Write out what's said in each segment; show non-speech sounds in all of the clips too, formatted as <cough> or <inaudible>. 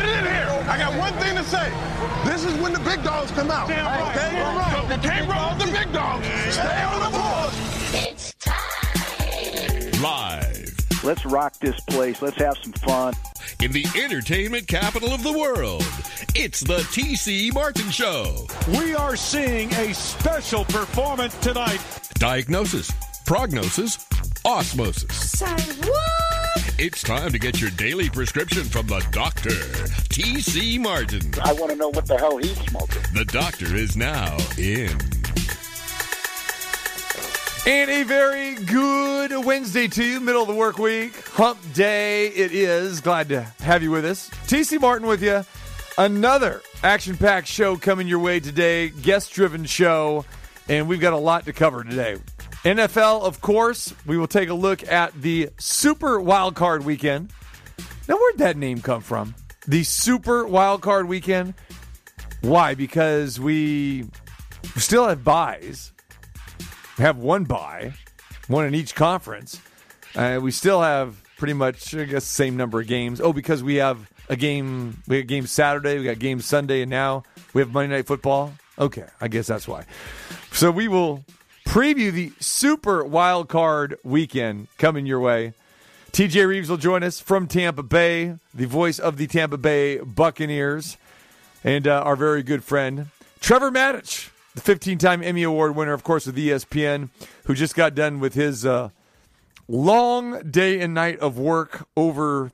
Get it in here. I got one thing to say. This is when the big dogs come out. Okay? You can't roll with the big dogs. Stay on the board. It's time. Live Let's rock this place. Let's have some fun. in the entertainment capital of the world, it's the TC Martin Show. We are seeing a special performance tonight. Diagnosis, prognosis, osmosis. Say what? It's time to get your daily prescription from the doctor, TC Martin. I want to know what the hell he's smoking. The doctor is now in. And a very good Wednesday to you, middle of the work week, hump day it is. Glad to have you with us. TC Martin with you. Another action packed show coming your way today, guest driven show, and we've got a lot to cover today. NFL, of course, we will take a look at the Super Wild Card Weekend. Now, where'd that name come from? The Super Wild Card Weekend? Why? Because we still have buys We have one buy, one in each conference. Uh, we still have pretty much, I guess, the same number of games. Oh, because we have a game, we got game Saturday, we got game Sunday, and now we have Monday Night Football. Okay, I guess that's why. So we will preview the Super Wild Card Weekend coming your way. TJ Reeves will join us from Tampa Bay, the voice of the Tampa Bay Buccaneers, and uh, our very good friend Trevor Matich, the 15 time Emmy Award winner, of course, with ESPN, who just got done with his uh, long day and night of work over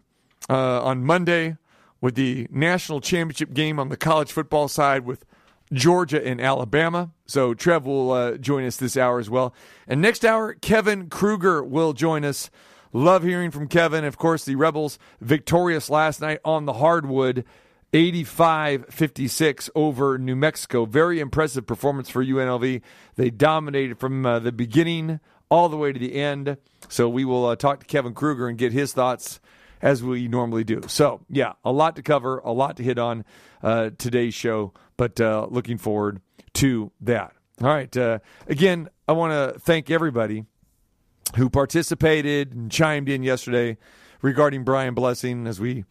uh, on Monday with the national championship game on the college football side with Georgia and Alabama. So Trev will uh, join us this hour as well. And next hour, Kevin Kruger will join us. Love hearing from Kevin. Of course, the Rebels victorious last night on the hardwood. 85 56 over New Mexico. Very impressive performance for UNLV. They dominated from uh, the beginning all the way to the end. So we will uh, talk to Kevin Kruger and get his thoughts as we normally do. So, yeah, a lot to cover, a lot to hit on uh, today's show, but uh, looking forward to that. All right. Uh, again, I want to thank everybody who participated and chimed in yesterday regarding Brian Blessing as we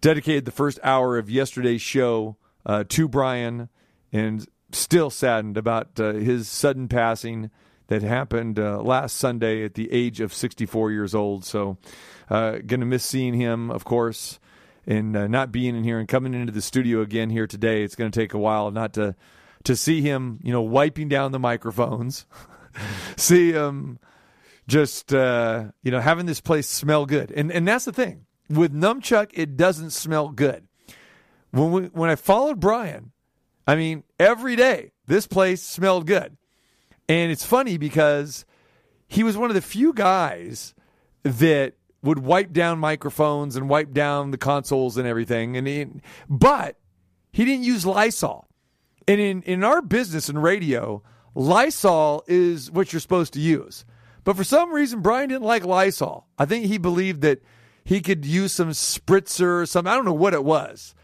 dedicated the first hour of yesterday's show uh, to Brian and still saddened about uh, his sudden passing that happened uh, last Sunday at the age of 64 years old. So, uh, going to miss seeing him, of course, and uh, not being in here and coming into the studio again here today. It's going to take a while not to to see him, you know, wiping down the microphones, <laughs> see him just uh, you know having this place smell good, and and that's the thing with Numchuck, it doesn't smell good. When we when I followed Brian, I mean every day this place smelled good, and it's funny because he was one of the few guys that would wipe down microphones and wipe down the consoles and everything, and he, but he didn't use Lysol. And in, in our business and radio, Lysol is what you're supposed to use. But for some reason, Brian didn't like Lysol. I think he believed that he could use some spritzer or something. I don't know what it was,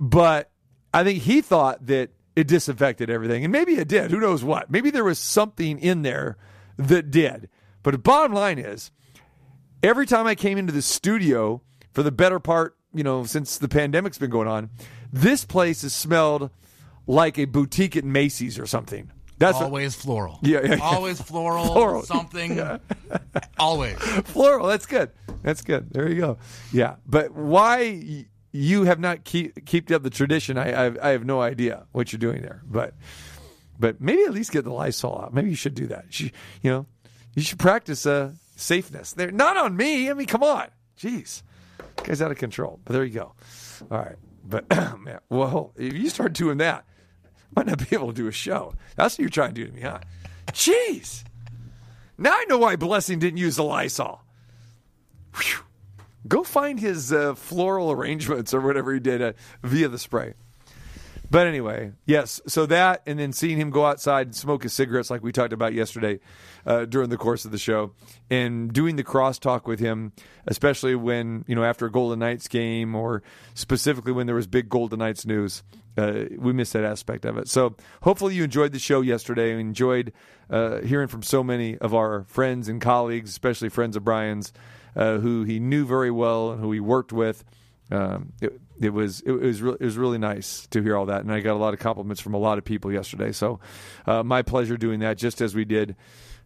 but I think he thought that it disinfected everything. And maybe it did. Who knows what? Maybe there was something in there that did. But the bottom line is, every time I came into the studio for the better part, you know, since the pandemic's been going on, this place has smelled like a boutique at Macy's or something. That's what- always floral. Yeah, yeah, yeah. Always floral, Floral. something. <laughs> Always. floral. That's good. That's good. There you go. Yeah, but why you have not keep kept up the tradition? I, I I have no idea what you're doing there. But but maybe at least get the Lysol out. Maybe you should do that. You, you know, you should practice uh, safeness. There, not on me. I mean, come on. Jeez, guy's out of control. But there you go. All right. But <clears throat> man, well, if you start doing that, might not be able to do a show. That's what you're trying to do to me, huh? Jeez. Now I know why Blessing didn't use the Lysol. Whew. Go find his uh, floral arrangements or whatever he did uh, via the spray. But anyway, yes. So that, and then seeing him go outside and smoke his cigarettes, like we talked about yesterday uh, during the course of the show, and doing the crosstalk with him, especially when you know after a Golden Knights game, or specifically when there was big Golden Knights news, uh, we missed that aspect of it. So hopefully you enjoyed the show yesterday and enjoyed uh, hearing from so many of our friends and colleagues, especially friends of Brian's, uh, who he knew very well and who he worked with um, it, it was it was re- it was really nice to hear all that, and I got a lot of compliments from a lot of people yesterday. So, uh, my pleasure doing that, just as we did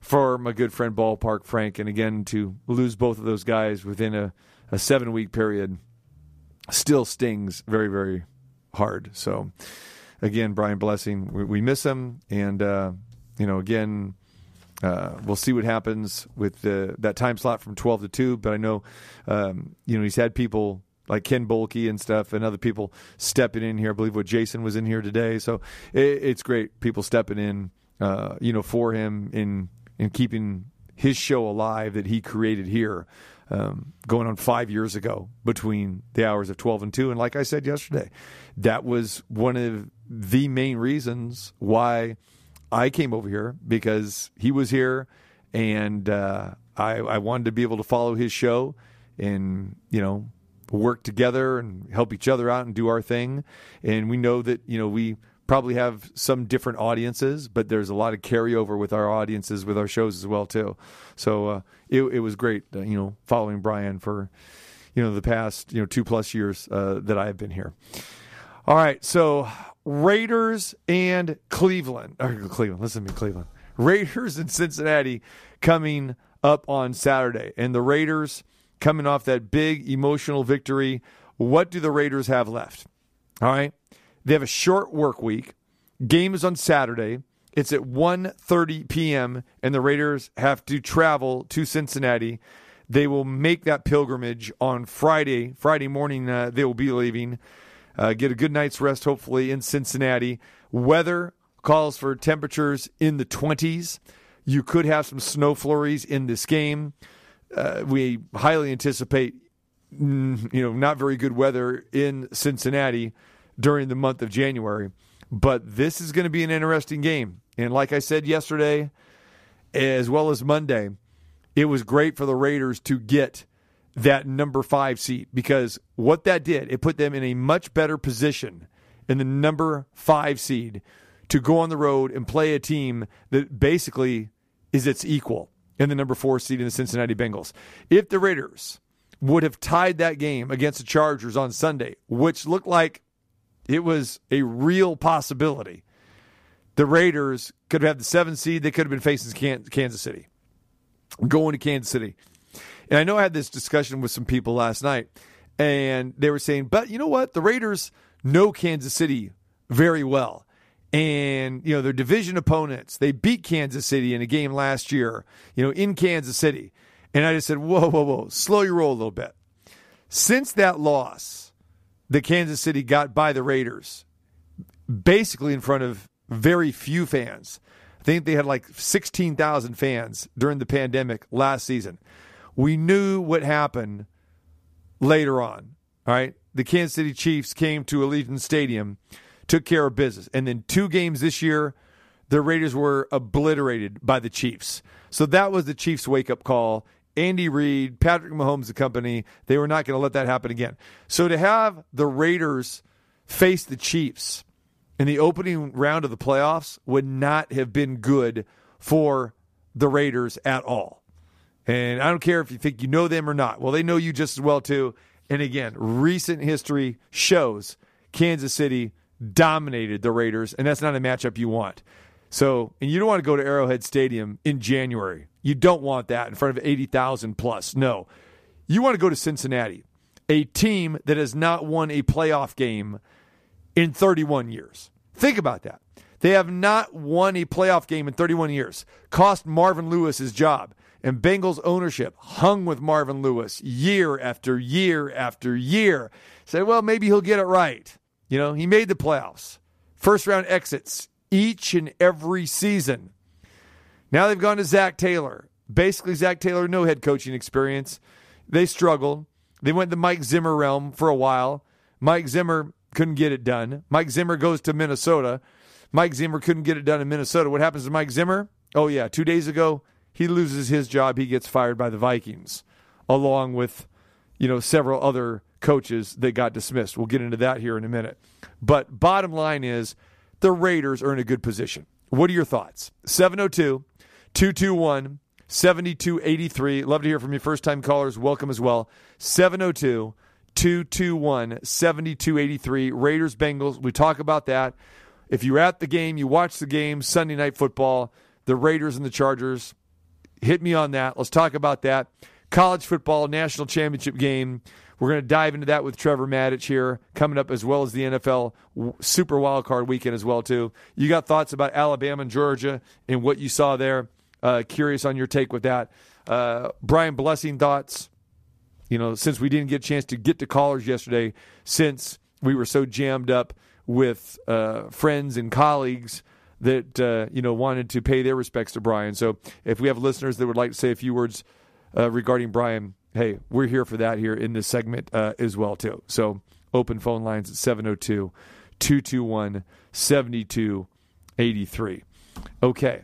for my good friend Ballpark Frank, and again to lose both of those guys within a, a seven week period still stings very very hard. So, again, Brian Blessing, we, we miss him, and uh, you know, again. Uh, we'll see what happens with the, that time slot from 12 to 2. But I know, um, you know, he's had people like Ken Bolke and stuff, and other people stepping in here. I believe what Jason was in here today, so it, it's great. People stepping in, uh, you know, for him in in keeping his show alive that he created here, um, going on five years ago between the hours of twelve and two. And like I said yesterday, that was one of the main reasons why I came over here because he was here, and uh, I, I wanted to be able to follow his show and you know work together and help each other out and do our thing. And we know that, you know, we probably have some different audiences, but there's a lot of carryover with our audiences with our shows as well too. So uh, it, it was great, uh, you know, following Brian for, you know, the past, you know, two plus years uh, that I have been here. All right. So Raiders and Cleveland, or Cleveland, listen to me, Cleveland. Raiders and Cincinnati coming up on Saturday. And the Raiders coming off that big emotional victory. What do the Raiders have left? All right. They have a short work week. Game is on Saturday. It's at 1:30 p.m. and the Raiders have to travel to Cincinnati. They will make that pilgrimage on Friday. Friday morning, uh, they will be leaving. Uh, get a good night's rest, hopefully, in Cincinnati. Weather calls for temperatures in the 20s. You could have some snow flurries in this game. Uh, we highly anticipate, mm, you know, not very good weather in Cincinnati during the month of January. But this is going to be an interesting game. And like I said yesterday, as well as Monday, it was great for the Raiders to get that number five seat because what that did, it put them in a much better position in the number five seed to go on the road and play a team that basically is its equal in the number four seed in the Cincinnati Bengals. If the Raiders would have tied that game against the Chargers on Sunday, which looked like it was a real possibility, the Raiders could have had the seven seed. They could have been facing Kansas City, going to Kansas City. And I know I had this discussion with some people last night, and they were saying, but you know what? The Raiders know Kansas City very well. And, you know, their division opponents, they beat Kansas City in a game last year, you know, in Kansas City. And I just said, whoa, whoa, whoa, slow your roll a little bit. Since that loss that Kansas City got by the Raiders, basically in front of very few fans, I think they had like 16,000 fans during the pandemic last season. We knew what happened later on. All right. The Kansas City Chiefs came to Allegiant Stadium, took care of business. And then two games this year, the Raiders were obliterated by the Chiefs. So that was the Chiefs' wake up call. Andy Reid, Patrick Mahomes, the company, they were not going to let that happen again. So to have the Raiders face the Chiefs in the opening round of the playoffs would not have been good for the Raiders at all. And I don't care if you think you know them or not. Well, they know you just as well, too. And again, recent history shows Kansas City dominated the Raiders, and that's not a matchup you want. So, and you don't want to go to Arrowhead Stadium in January. You don't want that in front of 80,000 plus. No. You want to go to Cincinnati, a team that has not won a playoff game in 31 years. Think about that. They have not won a playoff game in 31 years. Cost Marvin Lewis his job. And Bengals ownership hung with Marvin Lewis year after year after year. Said, well, maybe he'll get it right. You know, he made the playoffs. First round exits each and every season. Now they've gone to Zac Taylor. Basically, Zac Taylor, no head coaching experience. They struggled. They went the Mike Zimmer realm for a while. Mike Zimmer couldn't get it done. Mike Zimmer goes to Minnesota. Mike Zimmer couldn't get it done in Minnesota. What happens to Mike Zimmer? Oh, yeah, two days ago, he loses his job. He gets fired by the Vikings, along with, you know, several other coaches that got dismissed. We'll get into that here in a minute. But bottom line is the Raiders are in a good position. What are your thoughts? 702 221 7283. Love to hear from you. First time callers, welcome as well. 702 221 7283. Raiders Bengals. We talk about that. If you're at the game, you watch the game, Sunday night football, the Raiders and the Chargers. Hit me on that. Let's talk about that. College football national championship game. We're going to dive into that with Trevor Matich here coming up, as well as the NFL Super Wild Card weekend as well too. You got thoughts about Alabama and Georgia and what you saw there? Uh, curious on your take with that. Uh, Brian Blessing thoughts. You know, since we didn't get a chance to get to callers yesterday, since we were so jammed up with uh, friends and colleagues that uh, you know wanted to pay their respects to Brian. So if we have listeners that would like to say a few words uh, regarding Brian, hey, we're here for that here in this segment uh, as well too. So open phone lines at 702 221 7283. Okay.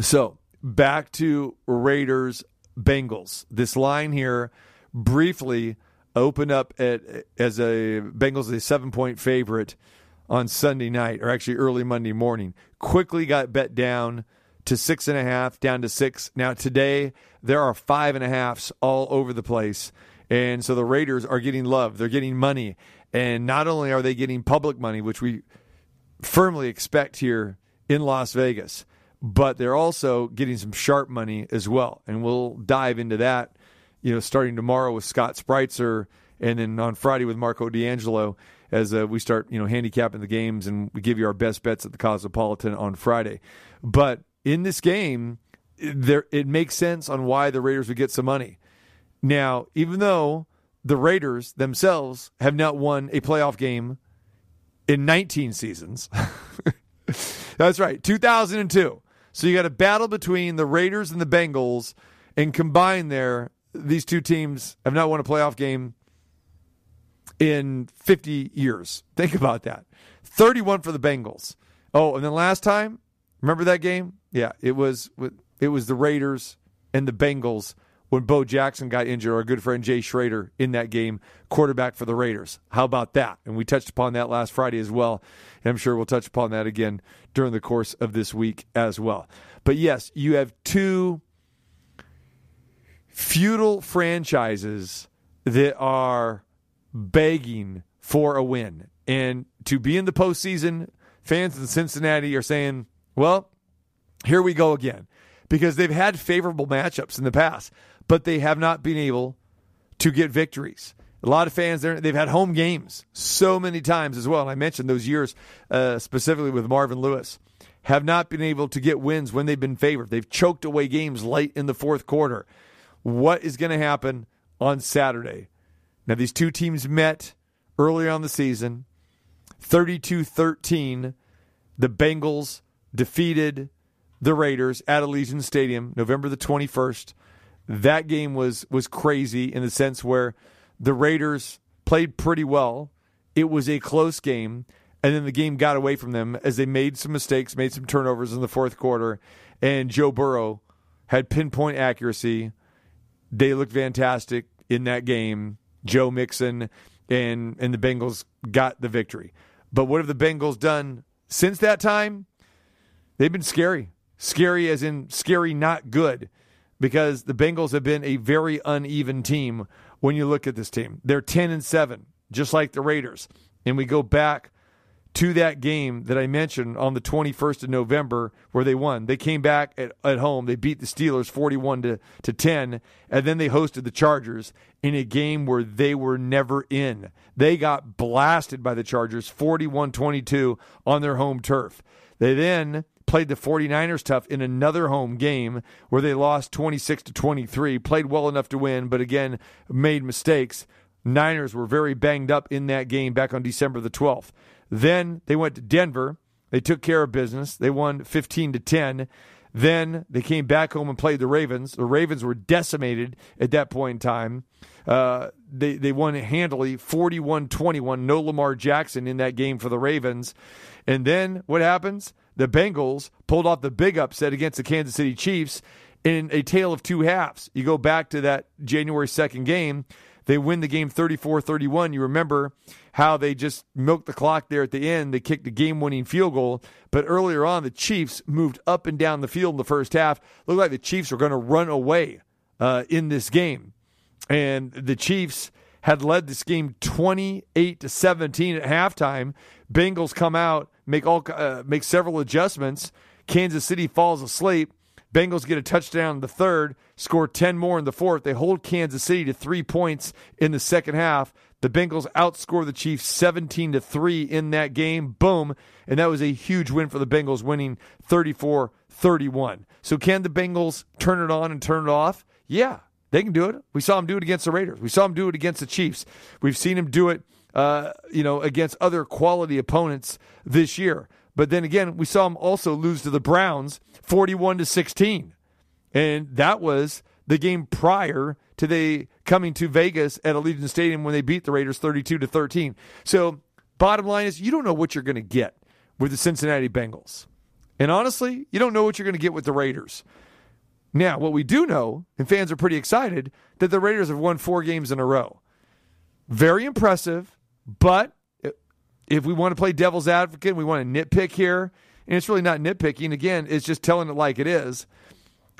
So back to Raiders Bengals. This line here briefly opened up at as a Bengals a seven point favorite on Sunday night, or actually early Monday morning. Quickly got bet down to six and a half, down to six. Now today there are five and a halfs all over the place, and so the Raiders are getting love. They're getting money, and not only are they getting public money, which we firmly expect here in Las Vegas, but they're also getting some sharp money as well, and we'll dive into that. You know, starting tomorrow with Scott Spreitzer and then on Friday with Marco D'Angelo as uh, we start, you know, handicapping the games and we give you our best bets at the Cosmopolitan on Friday. But in this game, there it makes sense on why the Raiders would get some money. Now, even though the Raiders themselves have not won a playoff game in 19 seasons. <laughs> That's right, 2002. So you got a battle between the Raiders and the Bengals, and combined there, these two teams have not won a playoff game in 50 years. <laughs> Think about that. 31 for the Bengals. Oh, and then last time, remember that game? Yeah, it was it was the Raiders and the Bengals when Bo Jackson got injured, our good friend Jay Schroeder in that game, quarterback for the Raiders. How about that? And we touched upon that last Friday as well. And I'm sure we'll touch upon that again during the course of this week as well. But yes, you have two feudal franchises that are begging for a win. And to be in the postseason, fans in Cincinnati are saying, well, here we go again. Because they've had favorable matchups in the past, but they have not been able to get victories. A lot of fans, they've had home games so many times as well. And I mentioned those years uh, specifically with Marvin Lewis, have not been able to get wins when they've been favored. They've choked away games late in the fourth quarter. What is going to happen on Saturday? Now, these two teams met earlier on the season 32 13. The Bengals defeated the Raiders at Allegiant Stadium November the 21st. That game was was crazy in the sense where the Raiders played pretty well. It was a close game, and then the game got away from them as they made some mistakes, made some turnovers in the fourth quarter, and Joe Burrow had pinpoint accuracy. They looked fantastic in that game. Joe Mixon and and the Bengals got the victory. But what have the Bengals done since that time? They've been scary. Scary as in scary not good because the Bengals have been a very uneven team when you look at this team. They're 10 and 7 just like the Raiders. And we go back to that game that I mentioned on the 21st of November where they won. They came back at, at home. They beat the Steelers 41 to, to 10, and then they hosted the Chargers in a game where they were never in. They got blasted by the Chargers 41 22 on their home turf. They then played the 49ers tough in another home game where they lost 26 to 23, played well enough to win, but again, made mistakes. Niners were very banged up in that game back on December the 12th. Then they went to Denver. They took care of business. They won 15 to 10. Then they came back home and played the Ravens. The Ravens were decimated at that point in time. Uh, they, they won handily 41 21. No Lamar Jackson in that game for the Ravens. And then what happens? The Bengals pulled off the big upset against the Kansas City Chiefs in a tale of two halves. You go back to that January 2nd game, they win the game 34 31. You remember how they just milked the clock there at the end. They kicked a game winning field goal. But earlier on, the Chiefs moved up and down the field in the first half. Looked like the Chiefs were going to run away uh, in this game. And the Chiefs had led this game 28 to 17 at halftime. Bengals come out, make all uh, make several adjustments. Kansas City falls asleep. Bengals get a touchdown in the third, score 10 more in the fourth. They hold Kansas City to 3 points in the second half. The Bengals outscore the Chiefs 17 to 3 in that game. Boom. And that was a huge win for the Bengals winning 34-31. So can the Bengals turn it on and turn it off? Yeah, they can do it. We saw them do it against the Raiders. We saw them do it against the Chiefs. We've seen them do it uh, you know, against other quality opponents this year. But then again, we saw them also lose to the Browns 41 to 16. And that was the game prior to they coming to Vegas at Allegiant Stadium when they beat the Raiders 32 to 13. So, bottom line is you don't know what you're going to get with the Cincinnati Bengals. And honestly, you don't know what you're going to get with the Raiders. Now, what we do know, and fans are pretty excited, that the Raiders have won four games in a row. Very impressive, but if we want to play devil's advocate, we want to nitpick here, and it's really not nitpicking. Again, it's just telling it like it is.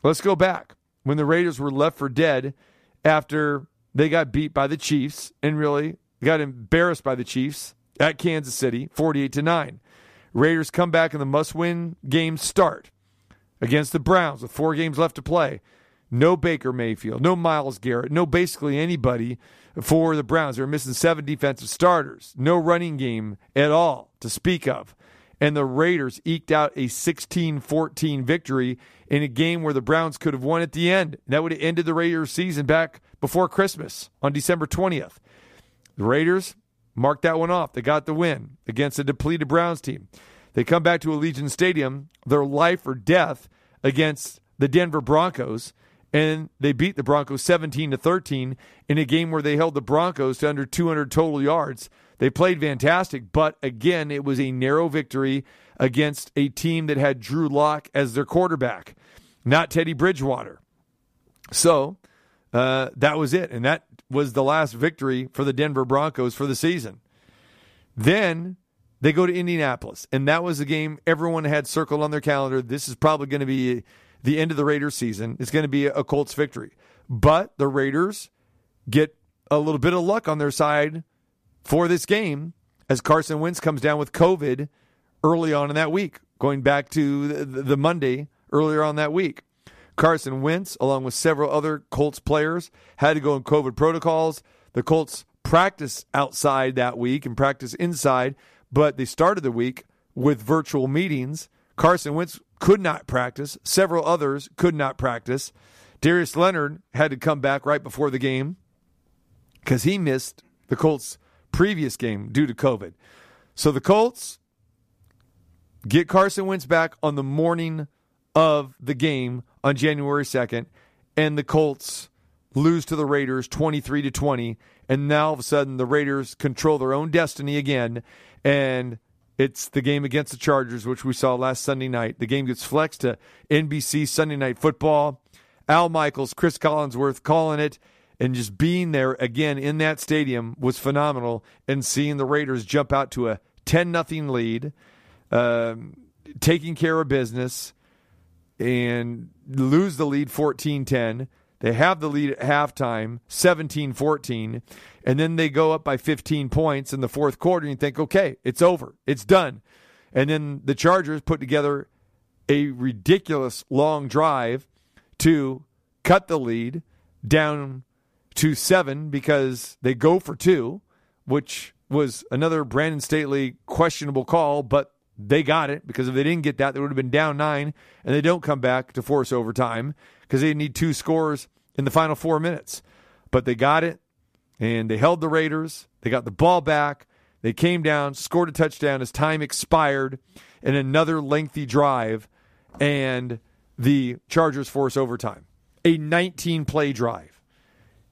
Let's go back when the Raiders were left for dead after they got beat by the Chiefs and really got embarrassed by the Chiefs at Kansas City, 48 to 9. Raiders come back in the must-win game start against the Browns with 4 games left to play. No Baker Mayfield, no Myles Garrett, no basically anybody for the Browns. They were missing seven defensive starters, no running game at all to speak of. And the Raiders eked out a 16 14 victory in a game where the Browns could have won at the end. That would have ended the Raiders' season back before Christmas on December 20th. The Raiders marked that one off. They got the win against a depleted Browns team. They come back to Allegiant Stadium, their life or death against the Denver Broncos and they beat the Broncos 17 to 13 in a game where they held the Broncos to under 200 total yards. They played fantastic, but again, it was a narrow victory against a team that had Drew Lock as their quarterback, not Teddy Bridgewater. So uh, that was it, and that was the last victory for the Denver Broncos for the season. Then they go to Indianapolis, and that was a game everyone had circled on their calendar. This is probably going to be the end of the Raiders season is going to be a Colts victory. But the Raiders get a little bit of luck on their side for this game as Carson Wentz comes down with COVID early on in that week, going back to the, the Monday earlier on that week. Carson Wentz, along with several other Colts players, had to go in COVID protocols. The Colts practice outside that week and practice inside, but they started the week with virtual meetings. Carson Wentz could not practice. Several others could not practice. Darius Leonard had to come back right before the game because he missed the Colts' previous game due to COVID. So the Colts get Carson Wentz back on the morning of the game on January 2nd, and the Colts lose to the Raiders 23 to 20. And now all of a sudden, the Raiders control their own destiny again. And it's the game against the Chargers, which we saw last Sunday night. The game gets flexed to NBC Sunday Night Football. Al Michaels, Cris Collinsworth calling it, and just being there again in that stadium was phenomenal. And seeing the Raiders jump out to a 10 nothing lead, um, taking care of business, and lose the lead 14 10. They have the lead at halftime, 17 14, and then they go up by 15 points in the fourth quarter, and you think, okay, it's over, it's done. And then the Chargers put together a ridiculous long drive to cut the lead down to seven because they go for two, which was another Brandon Staley questionable call, but they got it because if they didn't get that, they would have been down nine, and they don't come back to force overtime because they need two scores in the final four minutes. But they got it, and they held the Raiders. They got the ball back. They came down, scored a touchdown as time expired, and another lengthy drive, and the Chargers force overtime. A 19 play drive.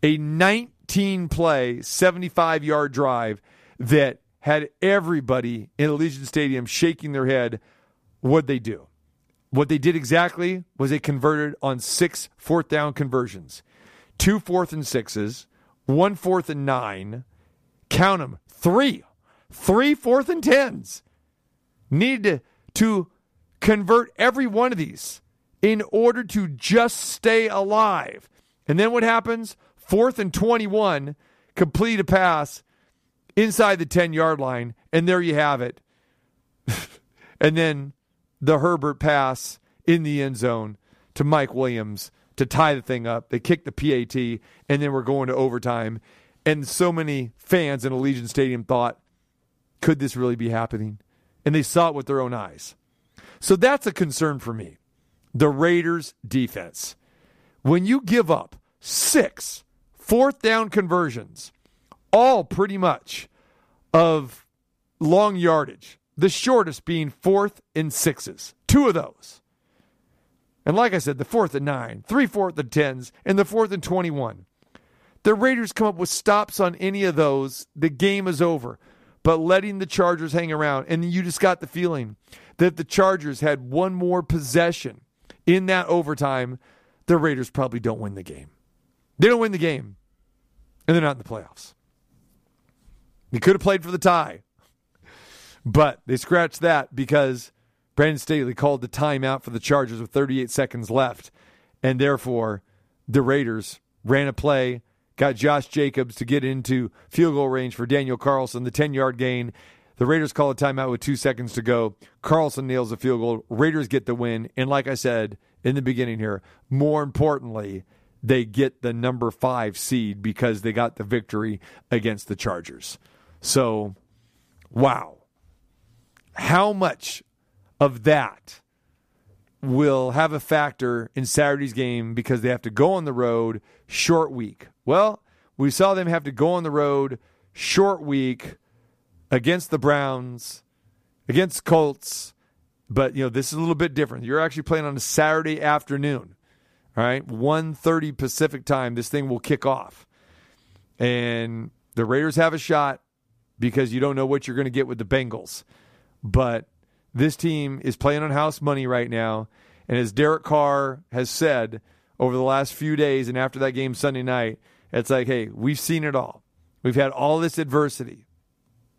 A 19 play, 75 yard drive that had everybody in Allegiant Stadium shaking their head. What'd they do? What they did exactly was they converted on six fourth down conversions, two fourth and sixes, one fourth and nine. Count them three, three fourth and tens. Needed to convert every one of these in order to just stay alive. And then what happens? Fourth and 21 complete a pass inside the 10 yard line, and there you have it. <laughs> and then the Herbert pass in the end zone to Mike Williams to tie the thing up. They kicked the PAT, and then we're going to overtime. And so many fans in Allegiant Stadium thought, could this really be happening? And they saw it with their own eyes. So that's a concern for me. The Raiders' defense. When you give up six fourth down conversions, all pretty much of long yardage, the shortest being fourth and sixes, two of those. And like I said, the fourth and nine, three fourth and tens, and the fourth and 21. The Raiders come up with stops on any of those, the game is over. But letting the Chargers hang around, and you just got the feeling that the Chargers had one more possession in that overtime, the Raiders probably don't win the game. They don't win the game, and they're not in the playoffs. They could have played for the tie, but they scratched that because Brandon Staley called the timeout for the Chargers with 38 seconds left, and therefore the Raiders ran a play, got Josh Jacobs to get into field goal range for Daniel Carlson, the 10 yard gain. The Raiders call a timeout with two seconds to go. Carlson nails a field goal. Raiders get the win. And like I said in the beginning here, more importantly, they get the number five seed because they got the victory against the Chargers. So, wow. How much of that will have a factor in Saturday's game because they have to go on the road short week. Well, we saw them have to go on the road short week against the Browns, against Colts, but you know, this is a little bit different. You're actually playing on a Saturday afternoon. All right, 1:30 Pacific time this thing will kick off. And the Raiders have a shot because you don't know what you're going to get with the Bengals. But this team is playing on house money right now. And as Derek Carr has said over the last few days and after that game Sunday night, it's like, hey, we've seen it all. We've had all this adversity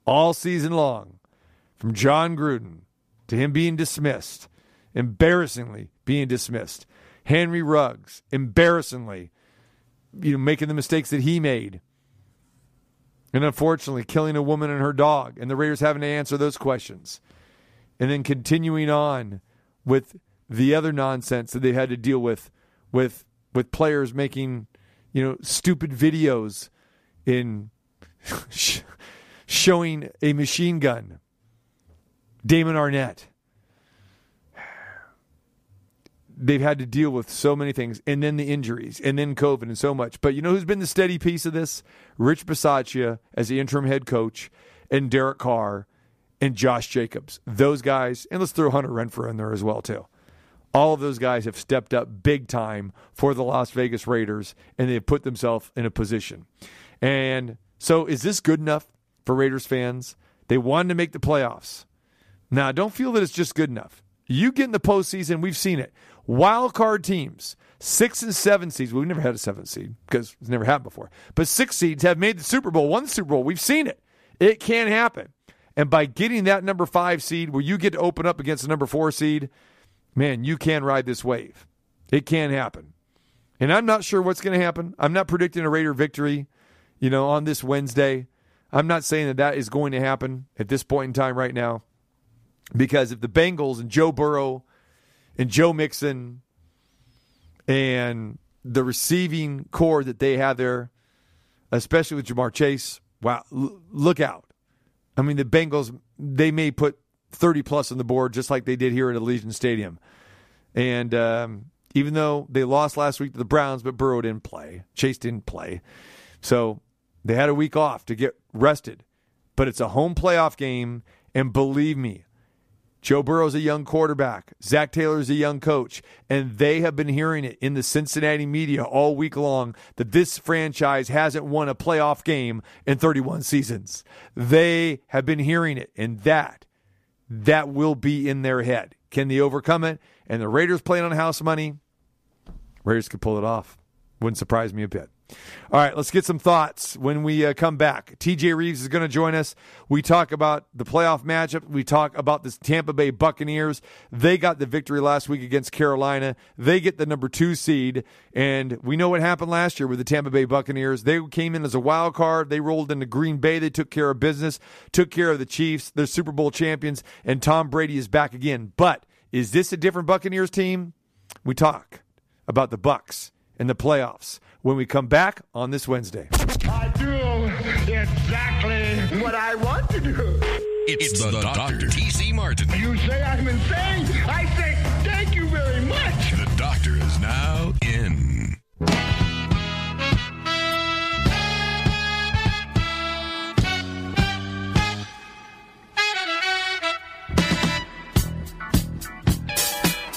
all season long from John Gruden to him being dismissed, embarrassingly being dismissed. Henry Ruggs, embarrassingly, you know, making the mistakes that he made. And unfortunately, killing a woman and her dog, and the Raiders having to answer those questions. And then continuing on with the other nonsense that they had to deal with with with players making you know stupid videos in <laughs> showing a machine gun. Damon Arnette they've had to deal with so many things and then the injuries and then COVID and so much but you know who's been the steady piece of this Rich Bisaccia as the interim head coach and Derek Carr and Josh Jacobs. Those guys, and let's throw Hunter Renfrow in there as well too. All of those guys have stepped up big time for the Las Vegas Raiders, and they've put themselves in a position. And so, is this good enough for Raiders fans? They wanted to make the playoffs. Now, don't feel that it's just good enough. You get in the postseason, we've seen it. Wild card teams, six and seven seeds. We've never had a seven seed because it's never happened before. But six seeds have made the Super Bowl, won the Super Bowl. We've seen it. It can happen. And by getting that number five seed where you get to open up against the number four seed, man, you can ride this wave. It can happen. And I'm not sure what's going to happen. I'm not predicting a Raider victory, you know, on this Wednesday. I'm not saying that that is going to happen at this point in time right now. Because if the Bengals and Joe Burrow and Joe Mixon and the receiving corps that they have there, especially with Ja'Marr Chase, wow, l- look out. I mean, the Bengals, they may put 30 plus on the board just like they did here at Allegiant Stadium. And um, even though they lost last week to the Browns, but Burrow didn't play, Chase didn't play. So they had a week off to get rested. But it's a home playoff game. And believe me, Joe Burrow's a young quarterback. Zac Taylor's a young coach. And they have been hearing it in the Cincinnati media all week long that this franchise hasn't won a playoff game in 31 seasons. They have been hearing it. And that, that will be in their head. Can they overcome it? And the Raiders playing on house money. Raiders could pull it off. Wouldn't surprise me a bit. All right, let's get some thoughts when we uh, come back. TJ Reeves is going to join us. We talk about the playoff matchup. We talk about the Tampa Bay Buccaneers. They got the victory last week against Carolina. They get the number two seed. And we know what happened last year with the Tampa Bay Buccaneers. They came in as a wild card. They rolled into Green Bay. They took care of business, took care of the Chiefs. They're Super Bowl champions, and Tom Brady is back again. But is this a different Buccaneers team? We talk about the Bucks and the playoffs when we come back on this Wednesday. I do exactly what I want to do. It's, the, Dr. T.C. Martin. You say I'm insane? I say thank you very much. The doctor is now in.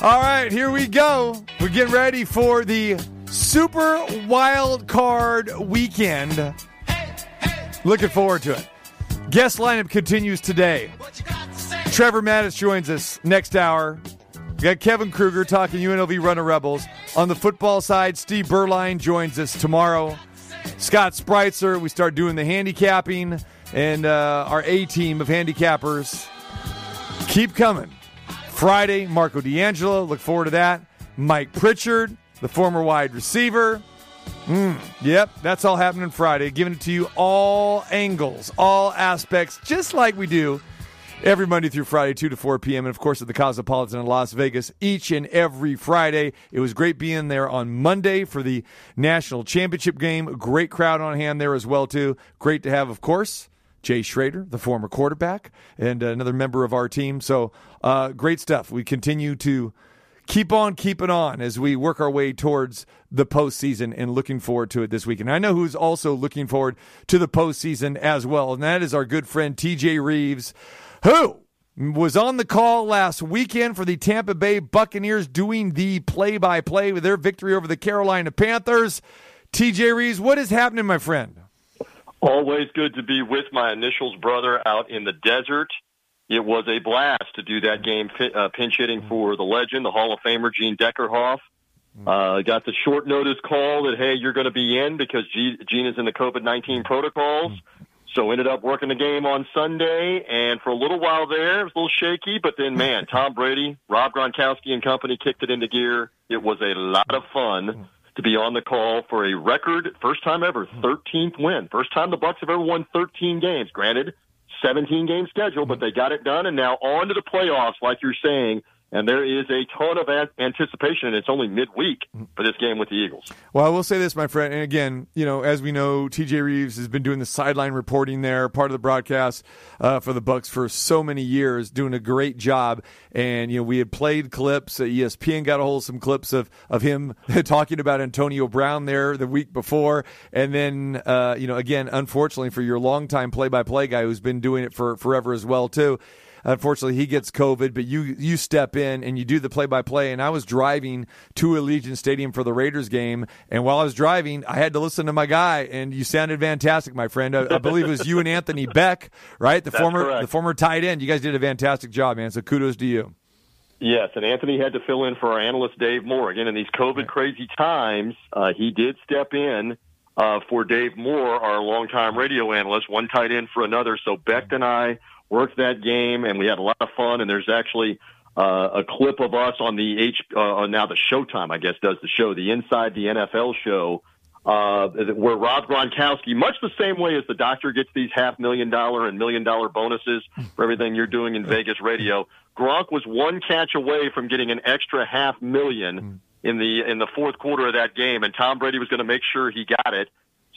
All right, here we go. We're getting ready for the Super Wild Card Weekend. Looking forward to it. Guest lineup continues today. Trevor Matich joins us next hour. We got Kevin Kruger talking UNLV Runnin' Rebels. On the football side, Steve Berline joins us tomorrow. Scott Spreitzer, we start doing the handicapping, and uh, our A team of handicappers keep coming. Friday, Marco D'Angelo. Look forward to that. Mike Pritchard, the former wide receiver. Mm, yep, that's all happening Friday. Giving it to you all angles, all aspects, just like we do every Monday through Friday, 2 to 4 p.m. And of course, at the Cosmopolitan in Las Vegas each and every Friday. It was great being there on Monday for the national championship game. Great crowd on hand there as well, too. Great to have, of course. Jay Schroeder, the former quarterback, and another member of our team. So, uh, great stuff. We continue to keep on keeping on as we work our way towards the postseason and looking forward to it this weekend. I know who's also looking forward to the postseason as well, and that is our good friend TJ Reeves, who was on the call last weekend for the Tampa Bay Buccaneers doing the play by play with their victory over the Carolina Panthers. TJ Reeves, what is happening, my friend? Always good to be with my initials brother out in the desert. It was a blast to do that game uh, pinch hitting for the legend, the Hall of Famer Gene Deckerhoff. Uh, got the short notice call that hey, you're going to be in because Gene is in the COVID nineteen protocols. So ended up working the game on Sunday, and for a little while there, it was a little shaky. But then, man, <laughs> Tom Brady, Rob Gronkowski, and company kicked it into gear. It was a lot of fun to be on the call for a record first time ever 13th win first time the bucks have ever won 13 games granted 17 game schedule but they got it done and now on to the playoffs like you're saying and there is a ton of anticipation, and it's only midweek for this game with the Eagles. Well, I will say this, my friend, and again, you know, as we know, TJ Reeves has been doing the sideline reporting there, part of the broadcast uh, for the Bucks for so many years, doing a great job. And you know, we had played clips. ESPN got a hold of some clips of of him <laughs> talking about Antonio Brown there the week before, and then uh, you know, again, unfortunately for your longtime play-by-play guy who's been doing it for forever as well too. Unfortunately, he gets COVID, but you you step in and you do the play by play. And I was driving to Allegiant Stadium for the Raiders game, and while I was driving, I had to listen to my guy, and you sounded fantastic, my friend. I, I believe it was you and Anthony Becht, right? The That's former correct. the former tight end. You guys did a fantastic job, man. So kudos to you. Yes, and Anthony had to fill in for our analyst Dave Moore. Again, in these COVID crazy times, uh, he did step in uh, for Dave Moore, our longtime radio analyst, one tight end for another. So Becht and I worked that game, and we had a lot of fun. And there's actually uh, a clip of us on the H uh, now the Showtime, I guess, does the show, the Inside the NFL show, uh, where Rob Gronkowski, much the same way as the doctor gets these half million dollar and million dollar bonuses for everything you're doing in Vegas radio. Gronk was one catch away from getting an extra half million in the in the fourth quarter of that game, and Tom Brady was going to make sure he got it.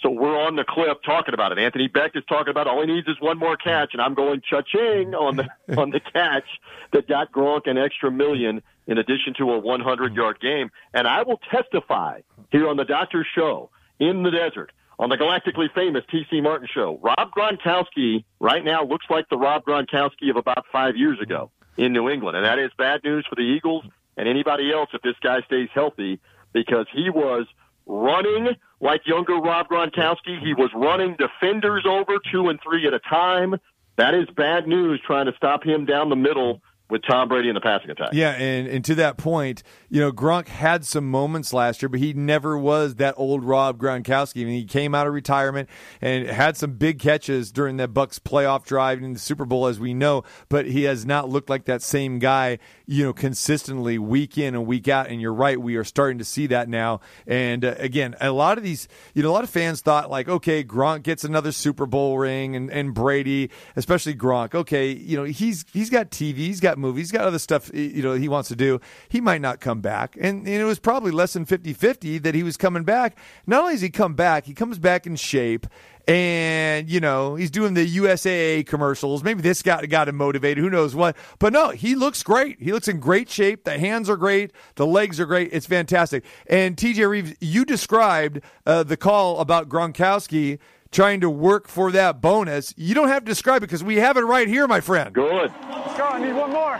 So we're on the clip talking about it. Anthony Becht is talking about all he needs is one more catch, and I'm going cha-ching on the <laughs> on the catch that got Gronk an extra million in addition to a 100 yard game. And I will testify here on the Doctor Show in the desert on the galactically famous TC Martin Show. Rob Gronkowski right now looks like the Rob Gronkowski of about five years ago in New England, and that is bad news for the Eagles and anybody else if this guy stays healthy because he was running like younger Rob Gronkowski. He was running defenders over two and three at a time. That is bad news trying to stop him down the middle with Tom Brady in the passing attack. Yeah, and, and to that point, you know, Gronk had some moments last year, but he never was that old Rob Gronkowski. I mean, he came out of retirement and had some big catches during that Bucks playoff drive in the Super Bowl, as we know, but he has not looked like that same guy, you know, consistently week in and week out. And you're right, we are starting to see that now. And uh, again, a lot of these, you know, a lot of fans thought like, okay, Gronk gets another Super Bowl ring, and, and Brady, especially Gronk. Okay, you know, he's he's got TV, he's got movies, he's got other stuff, you know, he wants to do. He might not come back, and, and it was probably less than 50-50 that he was coming back. Not only does he come back, he comes back in shape. And you know he's doing the USAA commercials. Maybe this got got him motivated. Who knows what? But no, he looks great. He looks in great shape. The hands are great. The legs are great. It's fantastic. And TJ Reeves, you described uh, the call about Gronkowski trying to work for that bonus. You don't have to describe it because we have it right here, my friend. Good. Let's go. I need one more.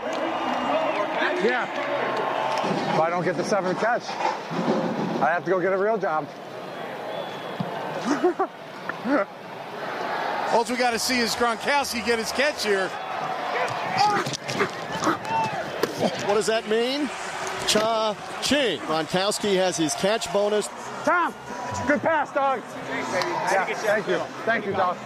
Yeah. If I don't get the seventh catch, I have to go get a real job. <laughs> All we got to see is Gronkowski get his catch here. What does that mean? Cha ching. Gronkowski has his catch bonus. Tom, good pass, dog. Yeah, thank you. Thank you, dog.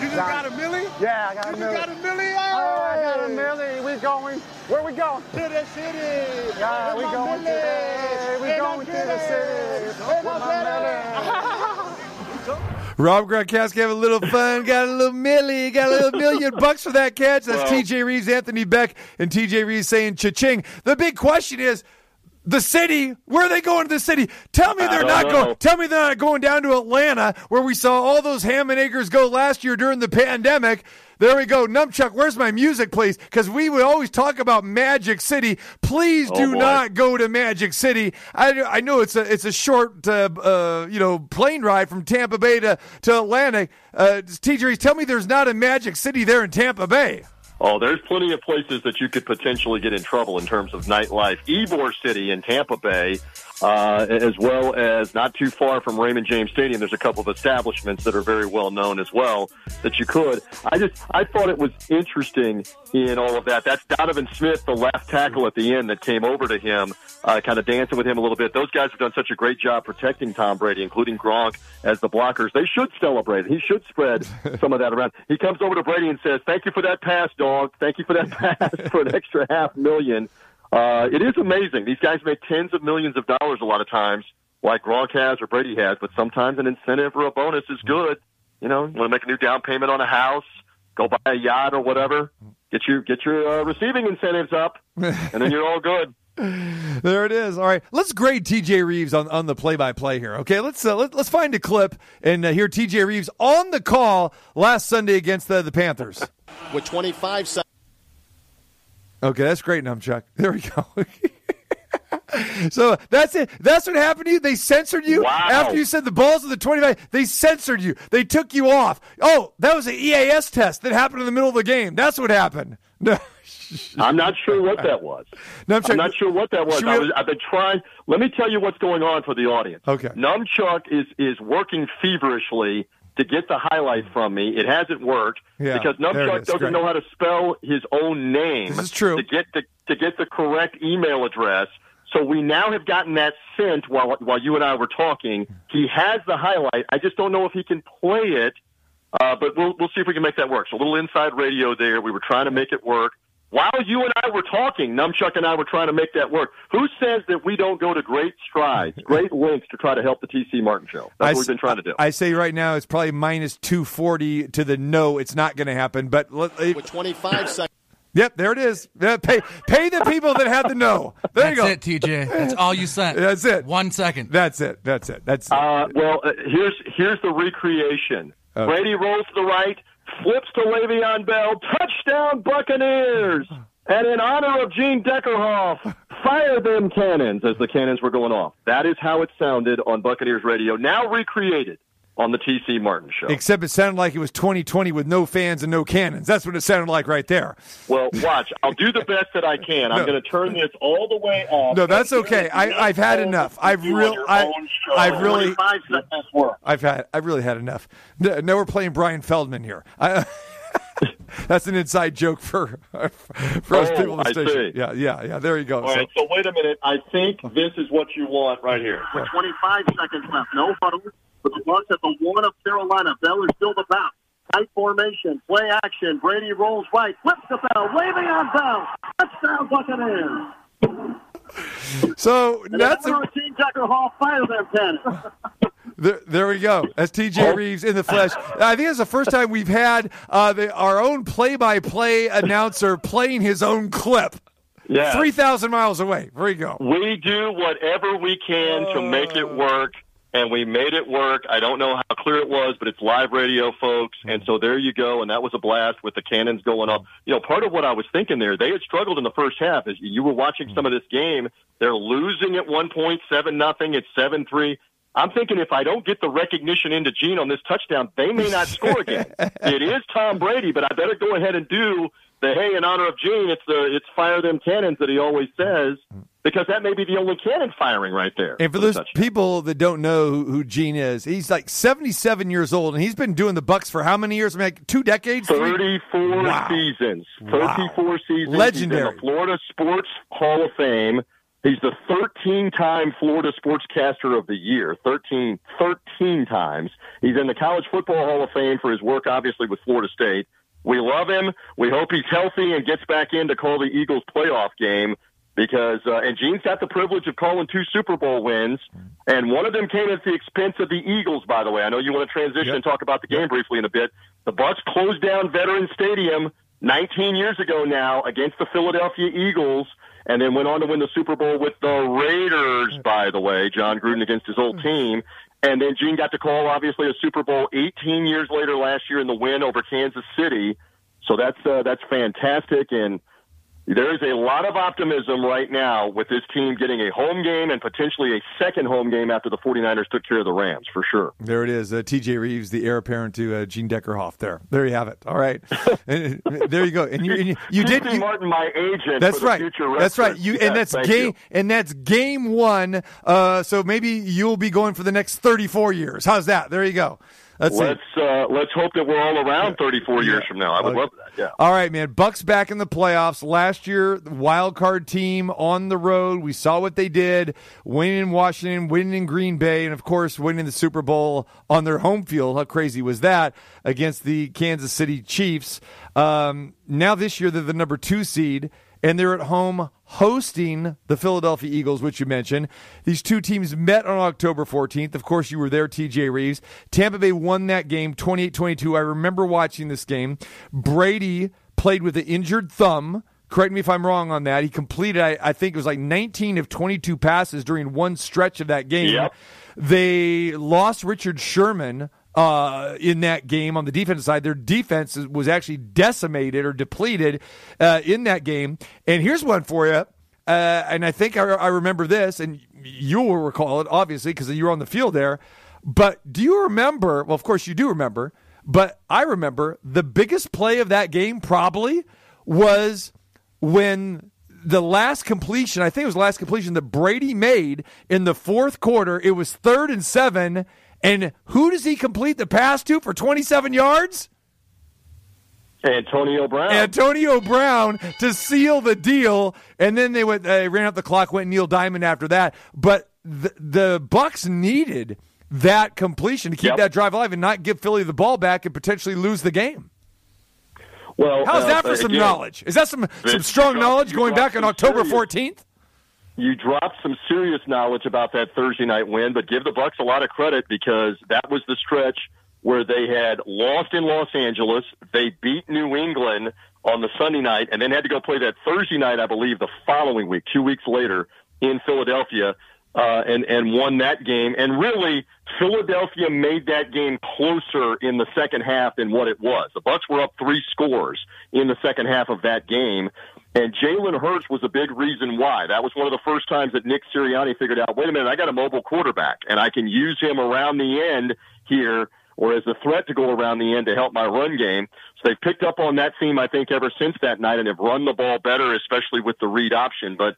You just got a millie? Yeah, I got a You just got a millie? Oh, I got a milli. We going. Where we going? To the city. Yeah, we With my going to the, millie. we going to the city. With With my my millie. Rob Gronkowski having a little fun, got a little milli, got a little million bucks for that catch. That's Well- TJ Reeves, Anthony Becht, and TJ Reeves saying cha-ching. The big question is the city. Where are they going to the city? Tell me they're don't know. going. Tell me they're not going down to Atlanta, where we saw all those ham and acres go last year during the pandemic. There we go. Numchuck, where's my music, please? Because we would always talk about Magic City. Please Oh, do boy. not go to Magic City. I, I know it's a it's a short uh, uh, you know plane ride from Tampa Bay to to Atlantic. Uh, TJ, tell me there's not a Magic City there in Tampa Bay. Oh, there's plenty of places that you could potentially get in trouble in terms of nightlife. Ybor City in Tampa Bay, uh, as well as not too far from Raymond James Stadium. There's a couple of establishments that are very well known as well that you could. I just I thought it was interesting in all of that. That's Donovan Smith, the left tackle at the end that came over to him, uh, kind of dancing with him a little bit. Those guys have done such a great job protecting Tom Brady, including Gronk as the blockers. They should celebrate. He should spread <laughs> some of that around. He comes over to Brady and says, "Thank you for that pass, dog. Thank you for that <laughs> pass for an extra half million. Uh, it is amazing. These guys make tens of millions of dollars a lot of times, like Gronk has or Brady has, but sometimes an incentive or a bonus is good. You know, you want to make a new down payment on a house, go buy a yacht or whatever. Get your get your uh, receiving incentives up, and then you're all good. <laughs> There it is. All right, let's grade TJ Reeves on, on the play by play here. Okay, let's uh, let, let's find a clip and uh, hear TJ Reeves on the call last Sunday against the, the Panthers. With 25 seconds. Okay, that's great, Numchuck. <laughs> There we go. <laughs> so that's it. That's what happened to you. They censored you Wow. after you said the balls of the twenty-five. They censored you. They took you off. Oh, that was an EAS test that happened in the middle of the game. That's what happened. No. <laughs> I'm not sure what that was. Numchuck, I'm not sure what that was. I was. I've been trying. Let me tell you what's going on for the audience. Okay. Numchuck is is working feverishly to get the highlight from me. It hasn't worked Yeah, because it doesn't Great. know how to spell his own name. This is true. To get the to get the correct email address. So we now have gotten that sent while while you and I were talking. He has the highlight. I just don't know if he can play it. Uh, but we'll we'll see if we can make that work. So a little inside radio there. We were trying to make it work. While you and I were talking, Numchuck and I were trying to make that work. Who says that we don't go to great strides, <laughs> great lengths to try to help the TC Martin show? That's I what we've been trying to do. I say right now it's probably minus two forty to the no. It's not going to happen. But let, With 25 seconds. <laughs> yep, there it is. Yeah, pay pay the people that had the no. There you That's go. it, TJ. That's all you sent. <laughs> That's it. One second. That's it. That's it. That's it. Uh, well, uh, here's here's the recreation. Okay. Brady rolls to the right, flips to Le'Veon Bell, touchdown Buccaneers! And in honor of Gene Deckerhoff, fire them cannons as the cannons were going off. That is how it sounded on Buccaneers radio. Now recreated on the TC Martin show. Except it sounded like it was 2020 with no fans and no cannons. That's what it sounded like right there. Well, watch. I'll do the best that I can. I'm No. going to turn this all the way off. No, that's okay. I, I've had enough. I've You on real, I, I've really, 25 seconds work. I've had, I've really had enough. No, now we're playing Brian Feldman here. I, <laughs> That's an inside joke for for us Oh, people in the I station. see. Yeah, yeah, yeah. There you go. All So- right, so wait a minute. I think this is what you want right here. With 25 seconds left, no huddle. With the Bucks at the one of Carolina, Bell is still the bounce. Tight formation, play action. Brady rolls right, flips the bell, waving on Bell. Touchdown Buccaneers. So And that's then a, over Gene Deckerhoff, fire them cannons. <laughs> there, there we go. That's TJ Reeves in the flesh. I think it's the first time we've had uh, the, our own play-by-play announcer playing his own clip. Yeah. Three thousand miles away. There you go. We do whatever we can to make it work, and we made it work. I don't know how clear it was, but it's live radio, folks. And so there you go, and that was a blast with the cannons going up. You know, part of what I was thinking there, they had struggled in the first half. As you were watching some of this game, they're losing at one point, seven nothing. It's seven three. I'm thinking if I don't get the recognition into Gene on this touchdown, they may not score again. <laughs> it is Tom Brady, but I better go ahead and do the hey in honor of Gene. It's the it's fire them cannons that he always says because that may be the only cannon firing right there. And for those people that don't know who, who Gene is, he's like 77 years old, and he's been doing the Bucks for how many years? I mean, like two decades? 34 Wow. seasons. Wow. 34 seasons. Legendary. The Florida Sports Hall of Fame. He's the 13 time Florida Sportscaster of the Year. 13, 13 times. He's in the College Football Hall of Fame for his work, obviously, with Florida State. We love him. We hope he's healthy and gets back in to call the Eagles playoff game because, uh, and Gene's got the privilege of calling two Super Bowl wins, and one of them came at the expense of the Eagles, by the way. I know you want to transition and talk about the game briefly in a bit. The Bucks closed down Veterans Stadium 19 years ago now against the Philadelphia Eagles, and then went on to win the Super Bowl with the Raiders, by the way, Jon Gruden against his old team. And then Gene got to call, obviously, a Super Bowl 18 years later last year in the win over Kansas City. So that's uh, that's fantastic, and there is a lot of optimism right now with this team getting a home game and potentially a second home game after the 49ers took care of the Rams, for sure. There it is. Uh, TJ Reeves, the heir apparent to uh, Gene Deckerhoff. There, there you have it. All right, <laughs> And, there you go. And you, and you, you did. You, Martin, my agent. that's for the right. That's right. You Yes, and that's game you. and that's game one. Uh, so maybe you'll be going for the next thirty-four years. How's that? There you go. Let's. Let's uh, let's hope that we're all around 34 years from now. I would Okay. love that. Yeah. All right, man. Bucks back in the playoffs. Last year, the wild card team on the road. We saw what they did, winning in Washington, winning in Green Bay, and of course, winning the Super Bowl on their home field. How crazy was that against the Kansas City Chiefs? Um, now this year, they're the number two seed, and they're at home hosting the Philadelphia Eagles, which you mentioned. These two teams met on October 14th. Of course, you were there, TJ Reeves. Tampa Bay won that game 28 22. I remember watching this game. Brady played with an injured thumb. Correct me if I'm wrong on that. He completed, I, I think it was like 19 of 22 passes during one stretch of that game. Yep. They lost Richard Sherman uh, in that game on the defense side. Their defense was actually decimated or depleted uh, in that game. And here's one for you. Uh, and I think I, I remember this, and you will recall it, obviously, because you were on the field there. But do you remember? Well, of course you do remember. But I remember the biggest play of that game probably was when the last completion, I think it was the last completion that Brady made in the fourth quarter. It was third and seven. And who does he complete the pass to for 27 yards? Antonio Brown. Antonio Brown to seal the deal, and then they went. They ran up the clock, went Neil Diamond after that. But the, the Bucks needed that completion to keep Yep. that drive alive and not give Philly the ball back and potentially lose the game. well, How's uh, that for some again, knowledge? Is that some some strong knowledge going back on October fourteenth? You dropped some serious knowledge about that Thursday night win, but give the Bucks a lot of credit because that was the stretch where they had lost in Los Angeles, they beat New England on the Sunday night, and then had to go play that Thursday night, I believe, the following week, two weeks later in Philadelphia, uh, and and won that game. And really, Philadelphia made that game closer in the second half than what it was. The Bucks were up three scores in the second half of that game. And Jalen Hurts was a big reason why. That was one of the first times that Nick Sirianni figured out, wait a minute, I got a mobile quarterback, and I can use him around the end here, or as a threat to go around the end to help my run game. So they've picked up on that theme, I think, ever since that night, and have run the ball better, especially with the read option. But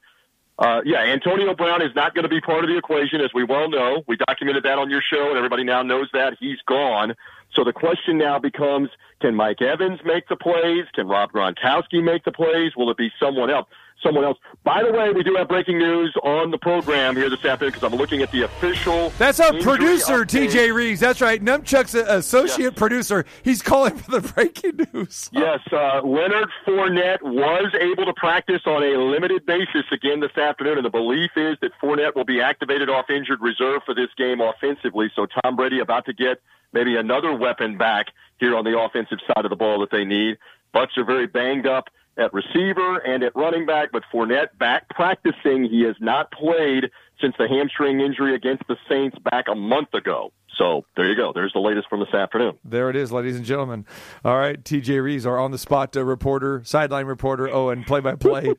Uh, yeah, Antonio Brown is not going to be part of the equation, as we well know. We documented that on your show, and everybody now knows that he's gone. So the question now becomes: Can Mike Evans make the plays? Can Rob Gronkowski make the plays? Will it be someone else? Someone else. By the way, we do have breaking news on the program here this afternoon because I'm looking at the official. That's our producer, update. TJ Reeves. That's right. Numchuck's associate producer. He's calling for the <laughs> breaking news. Yes, uh, Leonard Fournette was able to practice on a limited basis again this afternoon, and the belief is that Fournette will be activated off injured reserve for this game offensively. So Tom Brady about to get maybe another weapon back here on the offensive side of the ball that they need. Bucks are very banged up at receiver and at running back, but Fournette back practicing. He has not played since the hamstring injury against the Saints back a month ago. So there you go. There's the latest from this afternoon. There it is, ladies and gentlemen. All right, TJ Reeves, our on the spot uh, reporter, sideline reporter, oh, and play by play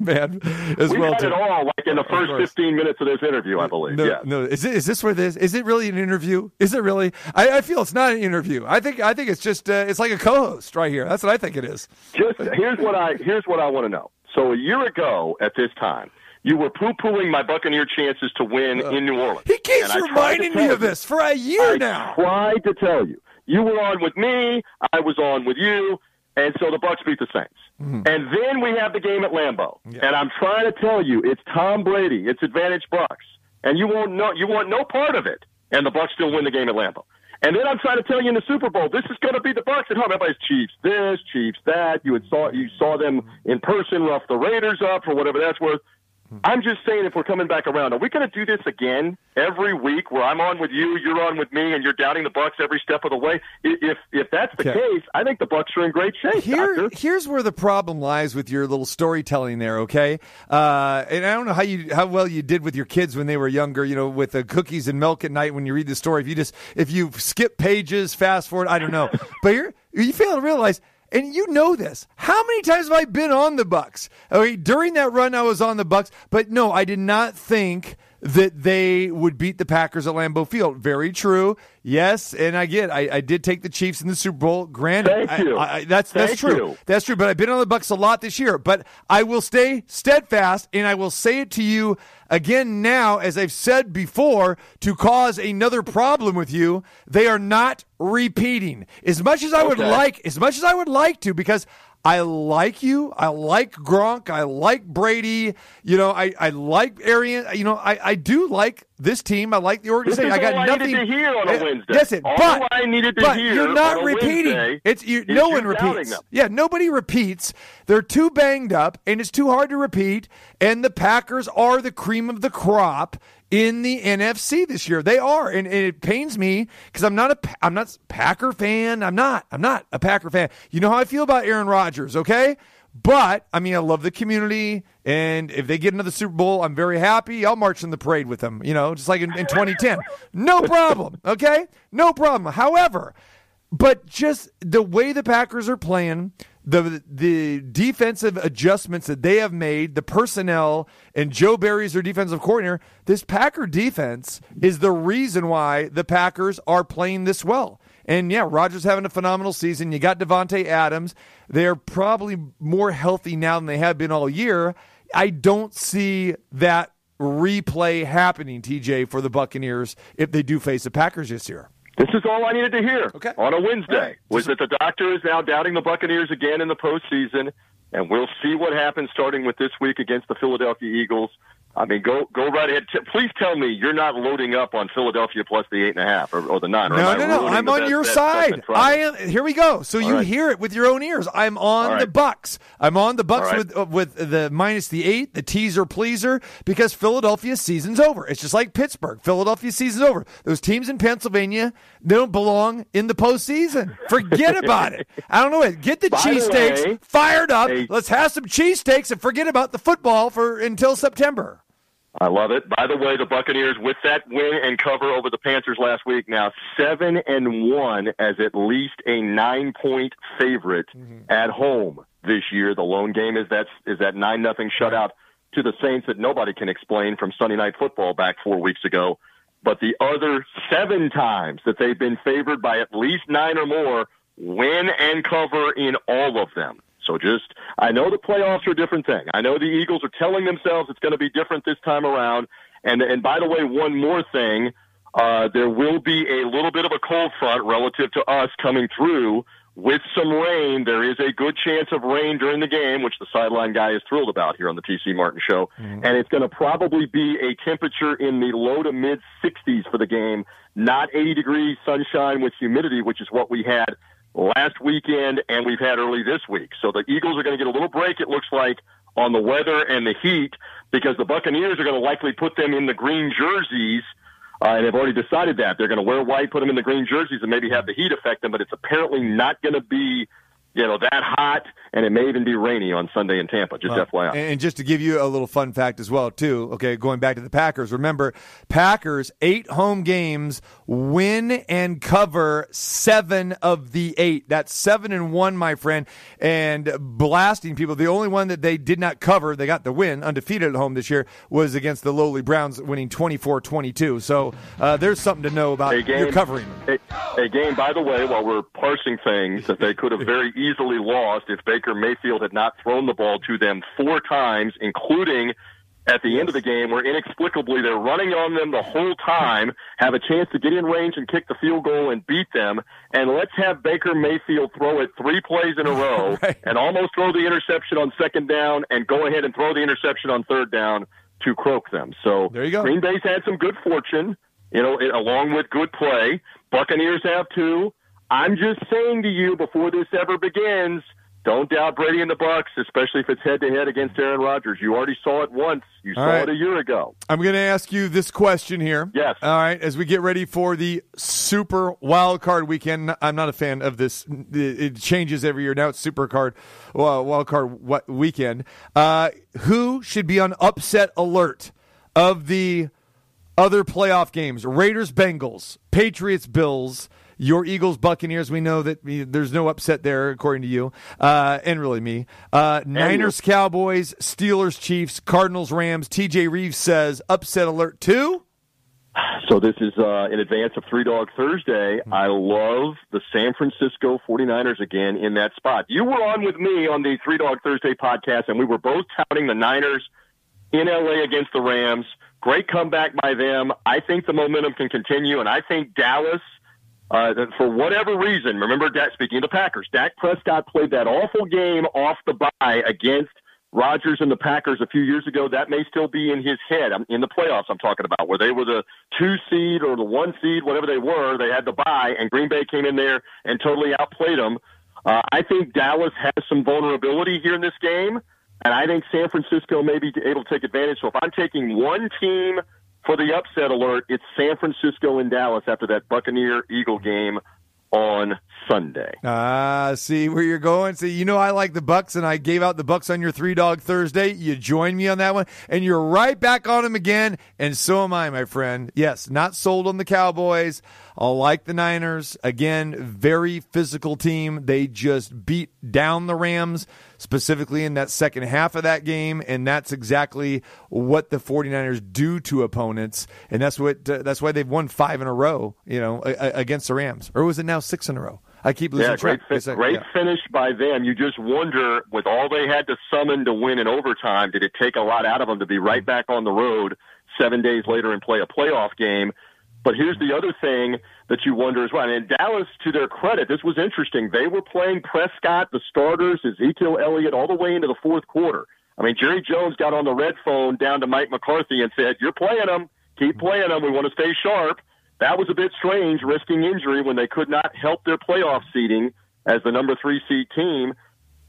<laughs> man as we well. had too. it all like in the first 15 minutes of this interview, I believe. No, yeah. no. Is it? Is this where this? Is it really an interview? Is it really? I, I feel it's not an interview. I think. I think it's just. Uh, it's like a co-host right here. That's what I think it is. Just here's what I here's what I want to know. So a year ago at this time, you were poo-pooing my Buccaneer chances to win in New Orleans. He keeps And I tried to reminding me of this for a year I now. tried to tell you. You were on with me. I was on with you. And so the Bucks beat the Saints. Mm-hmm. And then we have the game at Lambeau. And I'm trying to tell you, it's Tom Brady. It's advantage Bucks. And you won't know you want no part of it. And the Bucks still win the game at Lambeau. And then I'm trying to tell you in the Super Bowl, this is going to be the Bucks at home. Everybody's Chiefs this, Chiefs that. You had saw you saw them in person rough the Raiders up for whatever that's worth. I'm just saying, if we're coming back around, are we going to do this again every week, where I'm on with you, you're on with me, and you're doubting the Bucks every step of the way? If if that's the Okay. case, I think the Bucks are in great shape. Here, Doctor. here's where the problem lies with your little storytelling there. Okay, uh, and I don't know how you how well you did with your kids when they were younger. You know, with the cookies and milk at night when you read the story. If you just if you skip pages, fast forward, I don't know. <laughs> but you're you fail to realize. And you know this. How many times have I been on the Bucks? Okay, during that run, I was on the Bucks, but no, I did not think that they would beat the Packers at Lambeau Field. Very true. Yes, and I get. I, I did take the Chiefs in the Super Bowl. Granted, Thank you. I, I, that's that's Thank true. you. That's true. But I've been on the Bucks a lot this year. But I will stay steadfast, and I will say it to you again now, as I've said before, to cause another problem with you. They are not repeating. As much as I would like, as much as I would like to, because. I like you. I like Gronk. I like Brady. You know, I, I like Arian. You know, I, I do like this team. I like the organization. I got I nothing needed to hear on a Uh, Wednesday. Listen, All but I needed to but hear you're not repeating. Wednesday It's you, no one repeats. Yeah, nobody repeats. They're too banged up, and it's too hard to repeat. And the Packers are the cream of the crop in the NFC this year. They are, and, and it pains me because I'm not a I'm not Packer fan. I'm not. I'm not a Packer fan. You know how I feel about Aaron Rodgers, okay? But I mean, I love the community, and if they get into the Super Bowl, I'm very happy. I'll march in the parade with them. You know, just like in, in 2010, no problem. Okay, no problem. However, but just the way the Packers are playing, the the defensive adjustments that they have made, the personnel, and Joe Barry's their defensive coordinator. This Packer defense is the reason why the Packers are playing this well. And yeah, Rodgers having a phenomenal season. You got Davante Adams. They're probably more healthy now than they have been all year. I don't see that replay happening, TJ, for the Buccaneers if they do face the Packers this year. This is all I needed to hear Okay. on a Wednesday. Right. Was that the doctor is now doubting the Buccaneers again in the postseason, and we'll see what happens starting with this week against the Philadelphia Eagles. I mean, go go right ahead. Please tell me you're not loading up on Philadelphia plus the eight and a half or, or the nine. Or No, no, no. I'm on best your bet side. I am. Here we go. So you right. hear it with your own ears. I'm on All the. Bucks. I'm on the Bucks All right. with uh, with the minus the eight, the teaser pleaser, because Philadelphia's season's over. It's just like Pittsburgh. Philadelphia season's over. Those teams in Pennsylvania, they don't belong in the postseason. Forget <laughs> about it. I don't know it. Get the cheesesteaks fired up. hey- Let's have some cheesesteaks and forget about the football for until September. I love it. By the way, the Buccaneers with that win and cover over the Panthers last week now seven and one as at least a nine point favorite mm-hmm. at home this year. The lone game is that is that nine nothing shutout to the Saints that nobody can explain from Sunday Night Football back four weeks ago. But the other seven times that they've been favored by at least nine or more, win and cover in all of them. So just, I know the playoffs are a different thing. I know the Eagles are telling themselves it's going to be different this time around. And and by the way, one more thing, uh, there will be a little bit of a cold front relative to us coming through with some rain. There is a good chance of rain during the game, which the sideline guy is thrilled about here on the TC Martin Show. Mm-hmm. And it's going to probably be a temperature in the low to mid 60s for the game, not 80 degrees sunshine with humidity, which is what we had last weekend and we've had early this week. So the Eagles are going to get a little break, it looks like, on the weather and the heat because the Buccaneers are going to likely put them in the green jerseys. Uh, and they've already decided that they're going to wear white, put them in the green jerseys, and maybe have the heat affect them. But it's apparently not going to be, you know, that hot, and it may even be rainy on Sunday in Tampa. Just Well, FYI. And just to give you a little fun fact as well, too. Okay, going back to the Packers. Remember, Packers eight home games, win and cover seven of the eight. That's seven and one, my friend. And blasting people. The only one that they did not cover, they got the win, undefeated at home this year, was against the lowly Browns, winning 24-22. So uh, there's something to know about a game, your covering. A, a game, by the way, while we're parsing things that they could have very easily lost if Baker Mayfield had not thrown the ball to them four times, including at the end of the game where inexplicably they're running on them the whole time, have a chance to get in range and kick the field goal and beat them. And let's have Baker Mayfield throw it three plays in a <laughs> row and almost throw the interception on second down and go ahead and throw the interception on third down to croak them. So there you go. Green Bay's had some good fortune, you know, along with good play. Buccaneers have too. I'm just saying to you before this ever begins, don't doubt Brady and the Bucks, especially if it's head to head against Aaron Rodgers. You already saw it once. You All saw right. it a year ago. I'm going to ask you this question here. Yes. All right. As we get ready for the Super Wild Card Weekend, I'm not a fan of this. It changes every year. Now it's Super Card well, Wild Card Weekend. Uh, who should be on upset alert of the other playoff games? Raiders, Bengals, Patriots, Bills. Your Eagles, Buccaneers. We know that there's no upset there, according to you, uh, and really me. Uh, Niners, Cowboys, Steelers, Chiefs, Cardinals, Rams. TJ Reeves says upset alert two. So this is uh, in advance of Three Dog Thursday. I love the San Francisco 49ers again in that spot. You were on with me on the Three Dog Thursday podcast, and we were both touting the Niners in LA against the Rams. Great comeback by them. I think the momentum can continue, and I think Dallas, uh, for whatever reason, remember, Dak, speaking of the Packers, Dak Prescott played that awful game off the bye against Rodgers and the Packers a few years ago. That may still be in his head I'm, in the playoffs. I'm talking about where they were the two seed or the one seed, whatever they were. They had the bye, and Green Bay came in there and totally outplayed them. Uh, I think Dallas has some vulnerability here in this game, and I think San Francisco may be able to take advantage. So if I'm taking one team for the upset alert, it's San Francisco and Dallas after that Buccaneer Eagle game on Sunday. Ah, see where you're going. See, you know I like the Bucks, and I gave out the Bucks on your three dog Thursday. You joined me on that one, and you're right back on them again. And so am I, my friend. Yes, not sold on the Cowboys. I like the Niners again. Very physical team. They just beat down the Rams specifically in that second half of that game, and that's exactly what the 49ers do to opponents, and that's what uh, that's why they've won five in a row. You know, a- a- against the Rams, or was it now six in a row? I keep losing Yeah, great, track. fi- great yeah. finish by them. You just wonder, with all they had to summon to win in overtime, did it take a lot out of them to be right back on the road seven days later and play a playoff game? But here's the other thing that you wonder as well. And Dallas, to their credit, this was interesting. They were playing Prescott, the starters, Ezekiel Elliott, all the way into the fourth quarter. I mean, Jerry Jones got on the red phone down to Mike McCarthy and said, "You're playing them. Keep playing them. We want to stay sharp." That was a bit strange, risking injury when they could not help their playoff seeding as the number three seed team.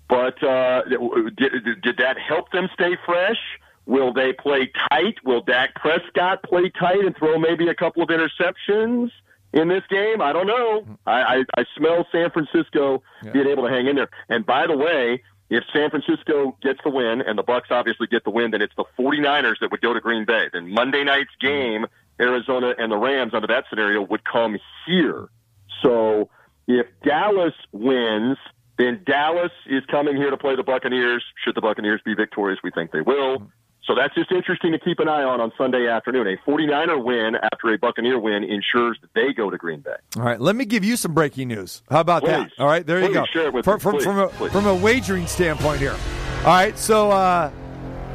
But uh, did, did that help them stay fresh? Will they play tight? Will Dak Prescott play tight and throw maybe a couple of interceptions in this game? I don't know. I, I, I smell San Francisco being able to hang in there. And by the way, if San Francisco gets the win and the Bucks obviously get the win, then it's the 49ers that would go to Green Bay. Then Monday night's game, Arizona and the Rams under that scenario would come here. So if Dallas wins, then Dallas is coming here to play the Buccaneers. Should the Buccaneers be victorious, we think they will. So that's just interesting to keep an eye on on Sunday afternoon. A 49er win after a Buccaneer win ensures that they go to Green Bay. All right, let me give you some breaking news. How about that? All right, there you go. share it with from, me. from, Please, from, a, from a wagering standpoint here. All right, so uh,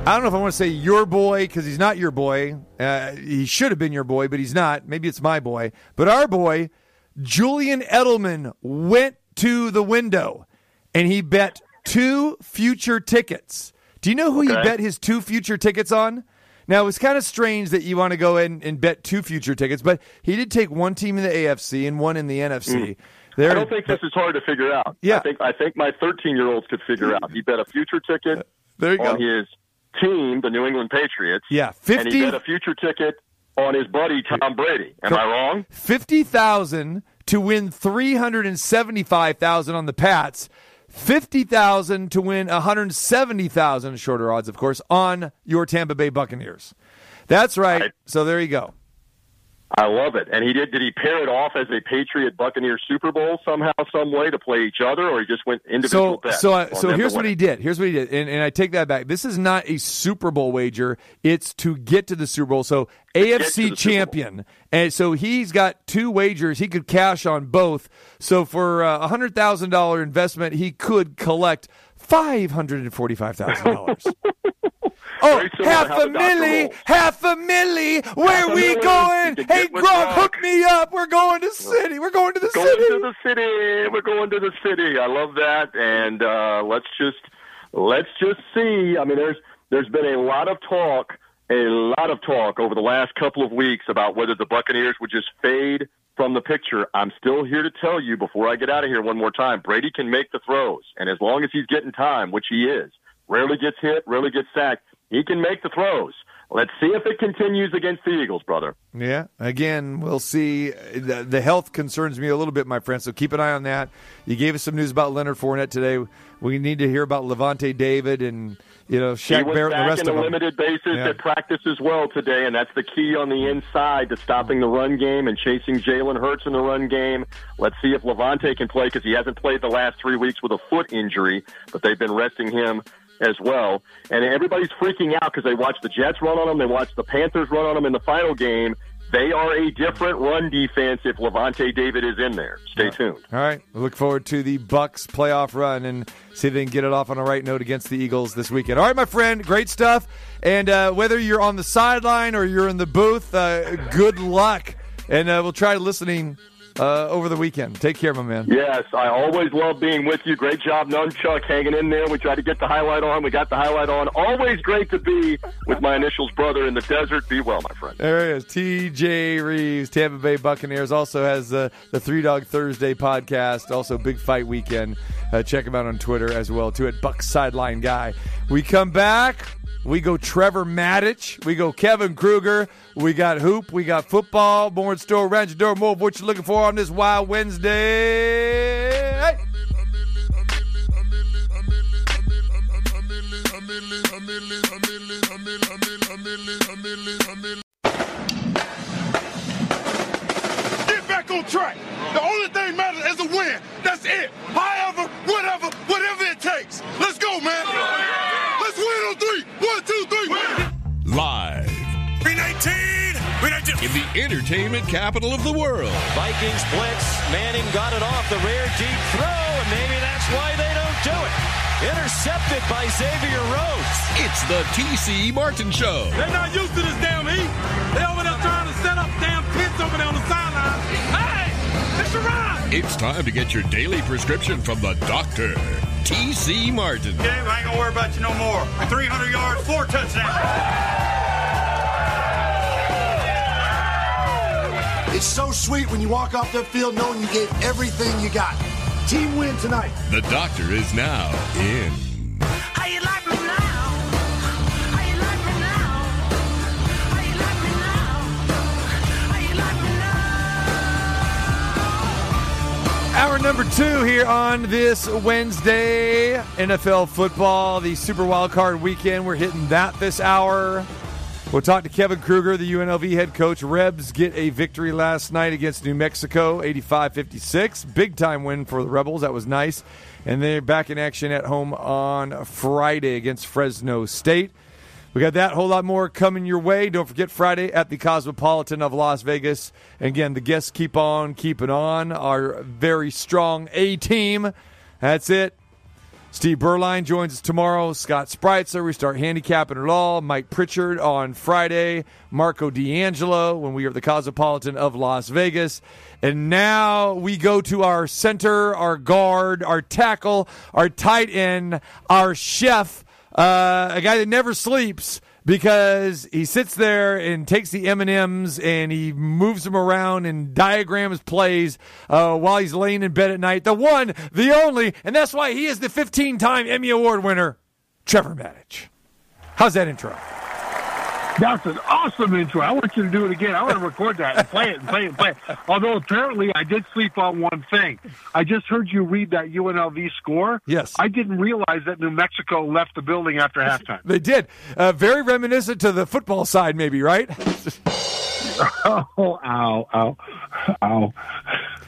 I don't know if I want to say your boy because he's not your boy. Uh, he should have been your boy, but he's not. Maybe it's my boy. But our boy, Julian Edelman, went to the window and he bet two future tickets. Do you know who he bet his two future tickets on? Now, it was kind of strange that you want to go in and bet two future tickets, but he did take one team in the AFC and one in the NFC. There, Mm. I don't think this is hard to figure out. Yeah. I think I think my 13 year olds could figure out. He bet a future ticket There you on go. his team, the New England Patriots. Yeah, and he bet a future ticket on his buddy Tom Brady. Am I wrong? fifty thousand to win three hundred and seventy-five thousand on the Pats. Fifty thousand to win one hundred seventy thousand, shorter odds, of course, on your Tampa Bay Buccaneers. That's right. Right. So there you go. I love it. And he did. Did he pair it off as a Patriot Buccaneer Super Bowl somehow, some way to play each other, or he just went individual So, bets? so, on so here's what he did. Here's what he did, and, and I take that back. This is not a Super Bowl wager. It's to get to the Super Bowl. So to AFC champion, and so he's got two wagers. He could cash on both. So for uh, a hundred thousand dollar investment, he could collect five hundred and forty five thousand dollars. <laughs> Oh, half a milli, half a milli. Where Half we going? Hey, get with Gronk, Gronk. hook me up. We're going to the city. We're going to the going city. Going to the city. We're going to the city. I love that. And uh, let's just let's just see. I mean, there's there's been a lot of talk, a lot of talk over the last couple of weeks about whether the Buccaneers would just fade from the picture. I'm still here to tell you before I get out of here one more time. Brady can make the throws, and as long as he's getting time, which he is, rarely gets hit, rarely gets sacked, he can make the throws. Let's see if it continues against the Eagles, brother. Yeah, again, we'll see. The, the health concerns me a little bit, my friend. So keep an eye on that. You gave us some news about Leonard Fournette today. We need to hear about Lavonte David and you know Shaq Barrett and the rest in of a limited basis Yeah. at practice as well today, and that's the key on the inside to stopping the run game and chasing Jalen Hurts in the run game. Let's see if Lavonte can play because he hasn't played the last three weeks with a foot injury, but they've been resting him as well. And everybody's freaking out because they watched the Jets run on them, they watched the Panthers run on them in the final game. They are a different run defense if Lavonte David is in there. Stay tuned. All right, look forward to the Bucks playoff run and see if they can get it off on a right note against the Eagles this weekend. All right, my friend, great stuff. And uh, whether you're on the sideline or you're in the booth, uh, good luck. And uh, we'll try listening uh, over the weekend. Take care, my man. Yes, I always love being with you. Great job, Nunchuck, hanging in there. We tried to get the highlight on. We got the highlight on. Always great to be with my initials brother in the desert. Be well, my friend. There he is, TJ Reeves, Tampa Bay Buccaneers. Also has uh, the Three Dog Thursday podcast. Also, Big Fight Weekend. Uh, check him out on Twitter as well, too, at Buck Sideline Guy. We come back. We go Trevor Matich. We go Kevin Kruger. We got hoop. We got football. More in store. Your door. More of what you're looking for on this Wild Wednesday. Get back on track. The only thing matters is a win. That's it. However, in the entertainment capital of the world. Vikings blitz. Manning got it off the rear deep throw, and maybe that's why they don't do it. Intercepted by Xavier Rhodes. It's the TC Martin Show. They're not used to this damn heat. They over there trying to set up damn pits over there on the sideline. Hey, it's a run. It's time to get your daily prescription from the doctor, TC Martin. Okay, I ain't gonna worry about you no more. 300 yards, four touchdowns. It's so sweet when you walk off that field knowing you gave everything you got. Team win tonight. The doctor is now in. How you like me now? How you like me now? How you like me now? How you like me now? Hour number two here on this Wednesday. NFL football, the Super Wild Card weekend. We're hitting that this hour. We'll talk to Kevin Kruger, the UNLV head coach. Rebs get a victory last night against New Mexico, 85 56. Big time win for the Rebels. That was nice. And they're back in action at home on Friday against Fresno State. We got that whole lot more coming your way. Don't forget Friday at the Cosmopolitan of Las Vegas. Again, the guests keep on keeping on. Our very strong A team. That's it. Steve Berline joins us tomorrow. Scott Spreitzer, we start handicapping it all. Mike Pritchard on Friday. Marco D'Angelo when we are the Cosmopolitan of Las Vegas. And now we go to our center, our guard, our tackle, our tight end, our chef, uh, a guy that never sleeps because he sits there and takes the M and M's and he moves them around and diagrams plays uh, while he's laying in bed at night. The one, the only, and that's why he is the 15-time Emmy Award winner, Trevor Matich. How's that intro? That's an awesome intro. I want you to do it again. I want to record that and play it and play it and play it. Although apparently I did sleep on one thing. I just heard you read that UNLV score. Yes. I didn't realize that New Mexico left the building after halftime. They did. Uh, very reminiscent to the football side, maybe, right? <laughs> oh, ow, ow, ow.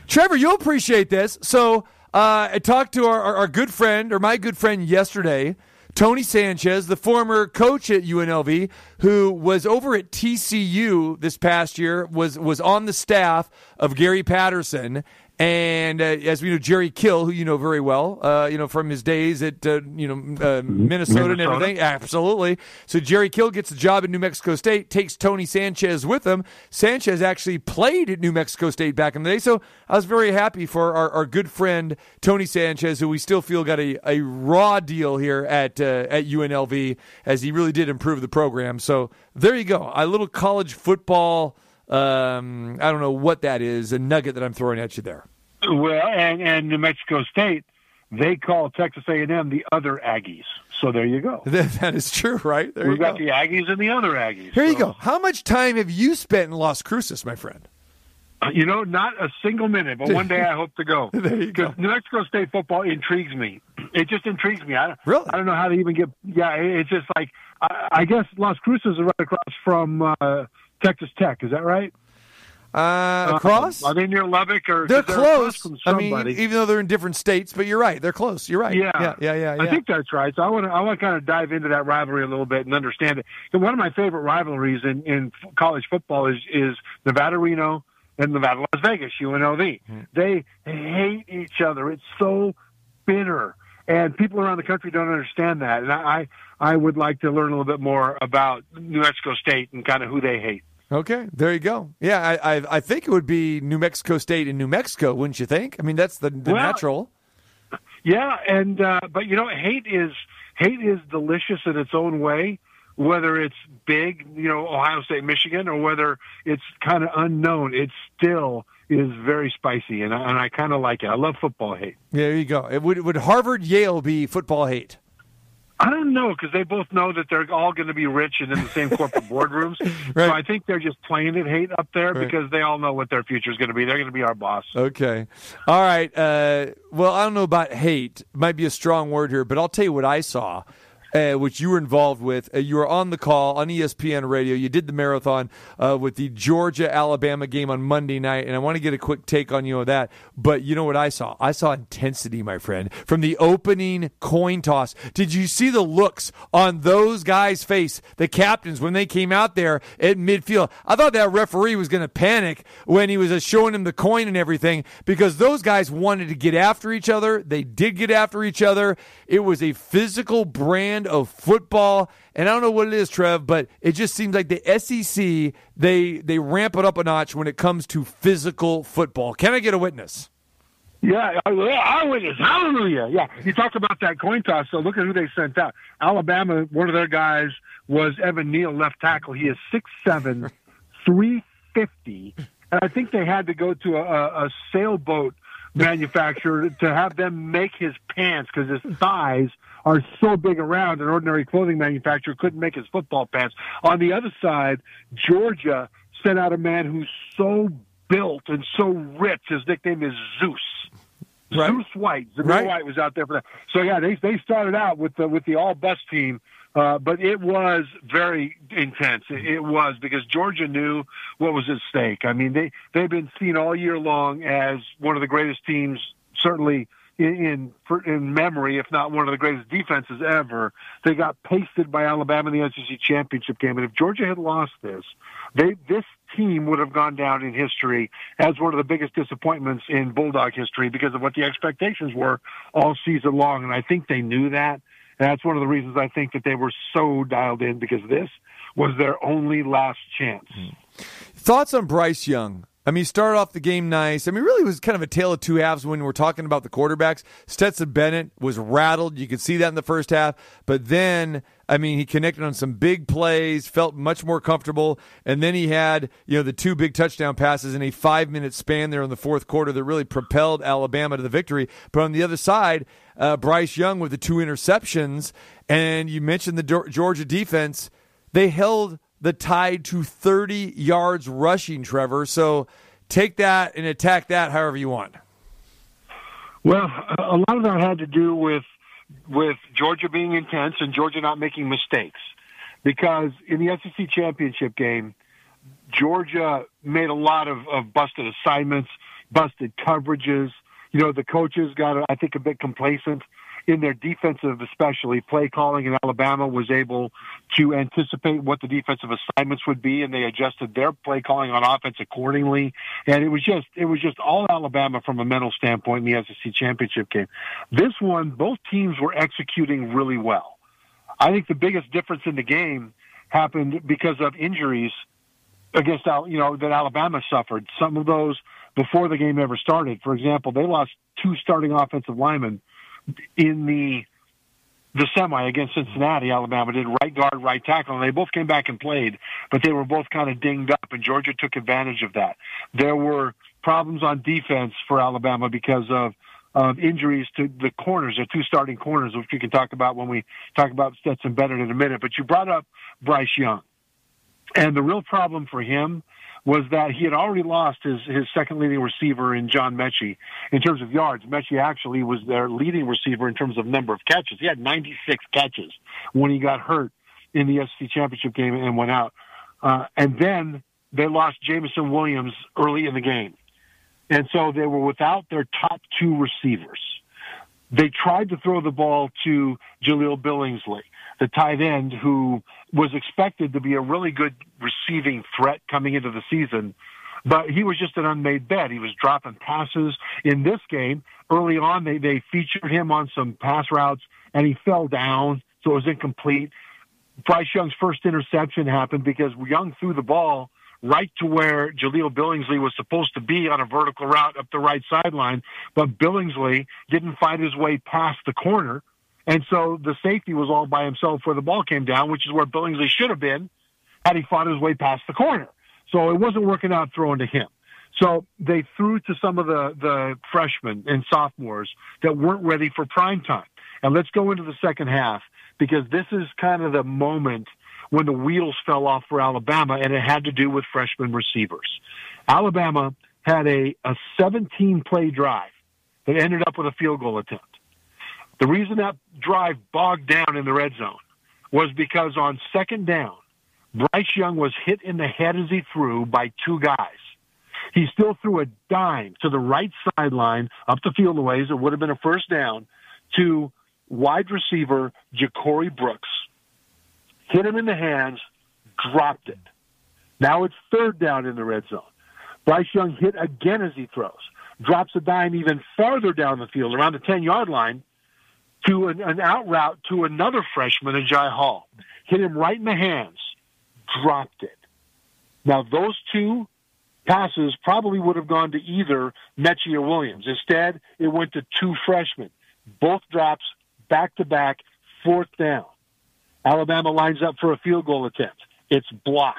Trevor, you'll appreciate this. So uh, I talked to our, our, our good friend, or my good friend yesterday, Tony Sanchez, the former coach at UNLV, who was over at TCU this past year, was was on the staff of Gary Patterson. And uh, as we know, Jerry Kill, who you know very well, uh, you know from his days at uh, you know uh, Minnesota, and everything. Absolutely. So Jerry Kill gets a job at New Mexico State, takes Tony Sanchez with him. Sanchez actually played at New Mexico State back in the day, so I was very happy for our, our good friend Tony Sanchez, who we still feel got a, a raw deal here at uh, at UNLV, as he really did improve the program. So there you go, a little college football. Um, I don't know what that is, a nugget that I'm throwing at you there. Well, and, and New Mexico State, they call Texas A&M the other Aggies. So there you go. <laughs> That, that is true, right? There We've you got go. the Aggies and the other Aggies. Here you go. How much time have you spent in Las Cruces, my friend? You know, not a single minute, but one day I hope to go. <laughs> There you go. New Mexico State football intrigues me. It just intrigues me. I don't, really? I don't know how to even get. Yeah, it's just like I, I guess Las Cruces is right across from uh, Texas Tech. Is that right? Uh, across? are they near Lubbock or? they're close. From I mean, even though they're in different states, but you're right. They're close. You're right. Yeah, yeah, yeah, yeah. I think that's right. So I want to I want to kind of dive into that rivalry a little bit and understand it. And one of my favorite rivalries in, in college football is is Nevada Reno and Nevada Las Vegas UNLV. Hmm. They hate each other. It's so bitter, and people around the country don't understand that. And I I would like to learn a little bit more about New Mexico State and kind of who they hate. Okay, there you go. Yeah, I, I, I think it would be New Mexico State and New Mexico, wouldn't you think? I mean, that's the, the Well, natural. Yeah, and uh, but you know, hate is hate is delicious in its own way. Whether it's big, you know, Ohio State, Michigan, or whether it's kind of unknown, it still is very spicy, and I, and I kind of like it. I love football hate. There you go. It would would Harvard Yale be football hate? I don't know because they both know that they're all going to be rich and in the same corporate <laughs> boardrooms. So I think they're just playing it hate up there Right. because they all know what their future is going to be. They're going to be our boss. Okay. All right. Uh, well, I don't know about hate. Might be a strong word here, but I'll tell you what I saw. Uh, which you were involved with. Uh, you were on the call on ESPN radio. You did the marathon uh, with the Georgia Alabama game on Monday night, and I want to get a quick take on you on that. But you know what I saw? I saw intensity, my friend, from the opening coin toss. Did you see the looks on those guys' face, the captains, when they came out there at midfield? I thought that referee was going to panic when he was uh, showing him the coin and everything because those guys wanted to get after each other. They did get after each other. It was a physical brand of football. And I don't know what it is, Trev, but it just seems like the SEC, they, they ramp it up a notch when it comes to physical football. Can I get a witness? Yeah, I- witness. Hallelujah. Yeah. You talk about that coin toss. So look at who they sent out. Alabama, one of their guys was Evan Neal, left tackle. He is 6'7, <laughs> 350. And I think they had to go to a, a, a sailboat manufacturer to have them make his pants because his thighs are so big around an ordinary clothing manufacturer couldn't make his football pants. On the other side, Georgia sent out a man who's so built and so rich. His nickname is Zeus. Right. Zeus White, Zamir Right. White was out there for that. So yeah, they they started out with the with the all bus team, uh, but it was very intense. It, it was because Georgia knew what was at stake. I mean, they they've been seen all year long as one of the greatest teams, certainly in in, for, in memory, if not one of the greatest defenses ever. They got pasted by Alabama in the SEC championship game, and if Georgia had lost this, they this team would have gone down in history as one of the biggest disappointments in Bulldog history because of what the expectations were all season long, and I think they knew that. And that's one of the reasons I think that they were so dialed in because this was their only last chance. Hmm. Thoughts on Bryce Young? I mean, he started off the game nice. I mean, really was kind of a tale of two halves when we're talking about the quarterbacks. Stetson Bennett was rattled. You could see that in the first half. But then, I mean, he connected on some big plays, felt much more comfortable. And then he had, you know, the two big touchdown passes in a five minute span there in the fourth quarter that really propelled Alabama to the victory. But on the other side, uh, Bryce Young with the two interceptions. And you mentioned the Georgia defense. They held the tide to 30 yards rushing, Trevor. So take that and attack that however you want. Well, a lot of that had to do with with Georgia being intense and Georgia not making mistakes, because in the SEC championship game, Georgia made a lot of, of busted assignments, busted coverages. You know, the coaches got, I think, a bit complacent in their defensive, especially play calling. And Alabama was able to anticipate what the defensive assignments would be, and they adjusted their play calling on offense accordingly. And it was just, it was just all Alabama from a mental standpoint in the SEC championship game. This one, both teams were executing really well. I think the biggest difference in the game happened because of injuries against you know that Alabama suffered. Some of those before the game ever started. For example, they lost two starting offensive linemen in the the semi against Cincinnati. Alabama did right guard, right tackle, and they both came back and played, but they were both kind of dinged up, and Georgia took advantage of that. There were problems on defense for Alabama because of of injuries to the corners, the two starting corners, which we can talk about when we talk about Stetson Bennett in a minute. But you brought up Bryce Young. And the real problem for him was that he had already lost his, his second leading receiver in John Metchie in terms of yards. Metchie actually was their leading receiver in terms of number of catches. He had 96 catches when he got hurt in the SEC championship game and went out. Uh, and then they lost Jameson Williams early in the game. And so they were without their top two receivers. They tried to throw the ball to Jahleel Billingsley, the tight end who was expected to be a really good receiving threat coming into the season, but he was just an unmade bet. He was dropping passes in this game. Early on, they, they featured him on some pass routes and he fell down, so it was incomplete. Bryce Young's first interception happened because Young threw the ball right to where Jahleel Billingsley was supposed to be on a vertical route up the right sideline, but Billingsley didn't find his way past the corner. And so the safety was all by himself where the ball came down, which is where Billingsley should have been had he fought his way past the corner. So it wasn't working out throwing to him. So they threw to some of the, the freshmen and sophomores that weren't ready for prime time. And let's go into the second half because this is kind of the moment when the wheels fell off for Alabama and it had to do with freshman receivers. Alabama had a, a 17 play drive that ended up with a field goal attempt. The reason that drive bogged down in the red zone was because on second down, Bryce Young was hit in the head as he threw by two guys. He still threw a dime to the right sideline up the field a ways. It would have been a first down to wide receiver JaCorey Brooks. Hit him in the hands, dropped it. Now it's third down in the red zone. Bryce Young hit again as he throws, drops a dime even farther down the field around the 10 yard line to an, an out route to another freshman, Agiye Hall. Hit him right in the hands, dropped it. Now those two passes probably would have gone to either Metchie or Williams. Instead, it went to two freshmen. Both drops back to back, fourth down. Alabama lines up for a field goal attempt. It's blocked.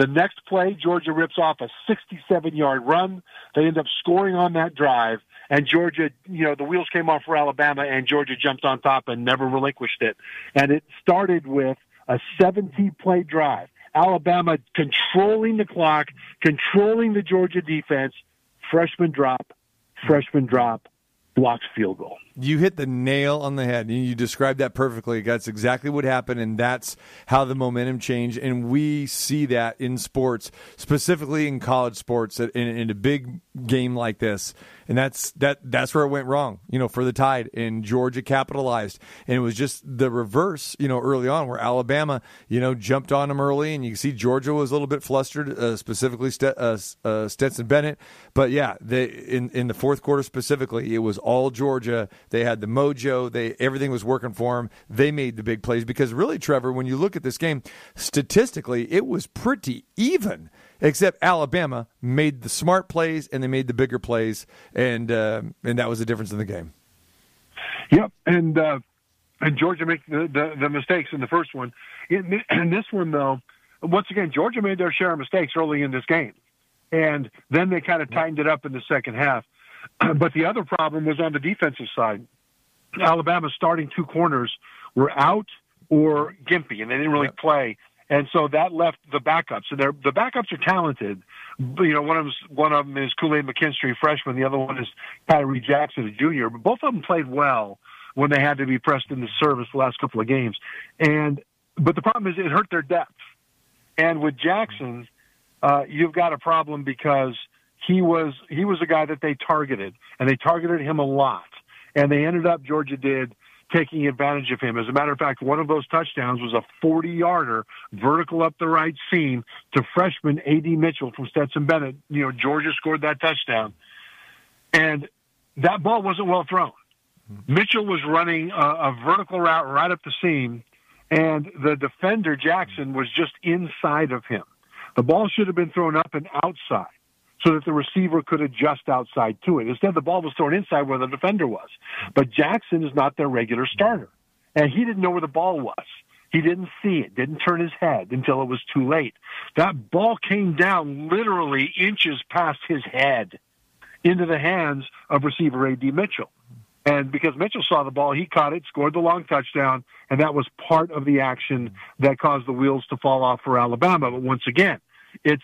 The next play, Georgia rips off a 67 yard run. They end up scoring on that drive. And Georgia, you know, the wheels came off for Alabama and Georgia jumped on top and never relinquished it. And it started with a 17 play drive. Alabama controlling the clock, controlling the Georgia defense. Freshman drop, freshman drop. Blocked field goal. You hit the nail on the head. You described that perfectly. That's exactly what happened, and that's how the momentum changed. And we see that in sports, specifically in college sports, in, in a big game like this. And that's that. That's where it went wrong. You know, for the Tide, and Georgia capitalized, and it was just the reverse. You know, early on, where Alabama, you know, jumped on them early, and you can see Georgia was a little bit flustered, uh, specifically St- uh, uh, Stetson Bennett. But yeah, they in in the fourth quarter specifically, it was all Georgia. They had the mojo. They everything was working for them. They made the big plays because really, Trevor, when you look at this game statistically, it was pretty even. Except Alabama made the smart plays and they made the bigger plays, and uh, and that was the difference in the game. Yep, and uh, and Georgia made the, the the mistakes in the first one. In, in this one, though, once again, Georgia made their share of mistakes early in this game, and then they kind of tightened it up in the second half. <clears throat> But the other problem was on the defensive side. Alabama's starting two corners were out or gimpy, and they didn't really play. And so that left the backups, and they're, the backups are talented. You know, one of them, one of them is Kool Aid McKinstry, freshman. The other one is Tyree Jackson, a junior. But both of them played well when they had to be pressed into service the last couple of games. And but the problem is it hurt their depth. And with Jackson, uh, you've got a problem because he was he was a guy that they targeted, and they targeted him a lot. And they ended up Georgia did taking advantage of him. As a matter of fact, one of those touchdowns was a 40 yarder vertical up the right seam to freshman AD Mitchell from Stetson Bennett. You know, Georgia scored that touchdown. And that ball wasn't well thrown. Mm-hmm. Mitchell was running a, a vertical route right up the seam, and the defender, Jackson, was just inside of him. The ball should have been thrown up and outside so that the receiver could adjust outside to it. Instead, the ball was thrown inside where the defender was. But Jackson is not their regular starter, and he didn't know where the ball was. He didn't see it, didn't turn his head until it was too late. That ball came down literally inches past his head into the hands of receiver A.D. Mitchell. And because Mitchell saw the ball, he caught it, scored the long touchdown, and that was part of the action that caused the wheels to fall off for Alabama. But once again, it's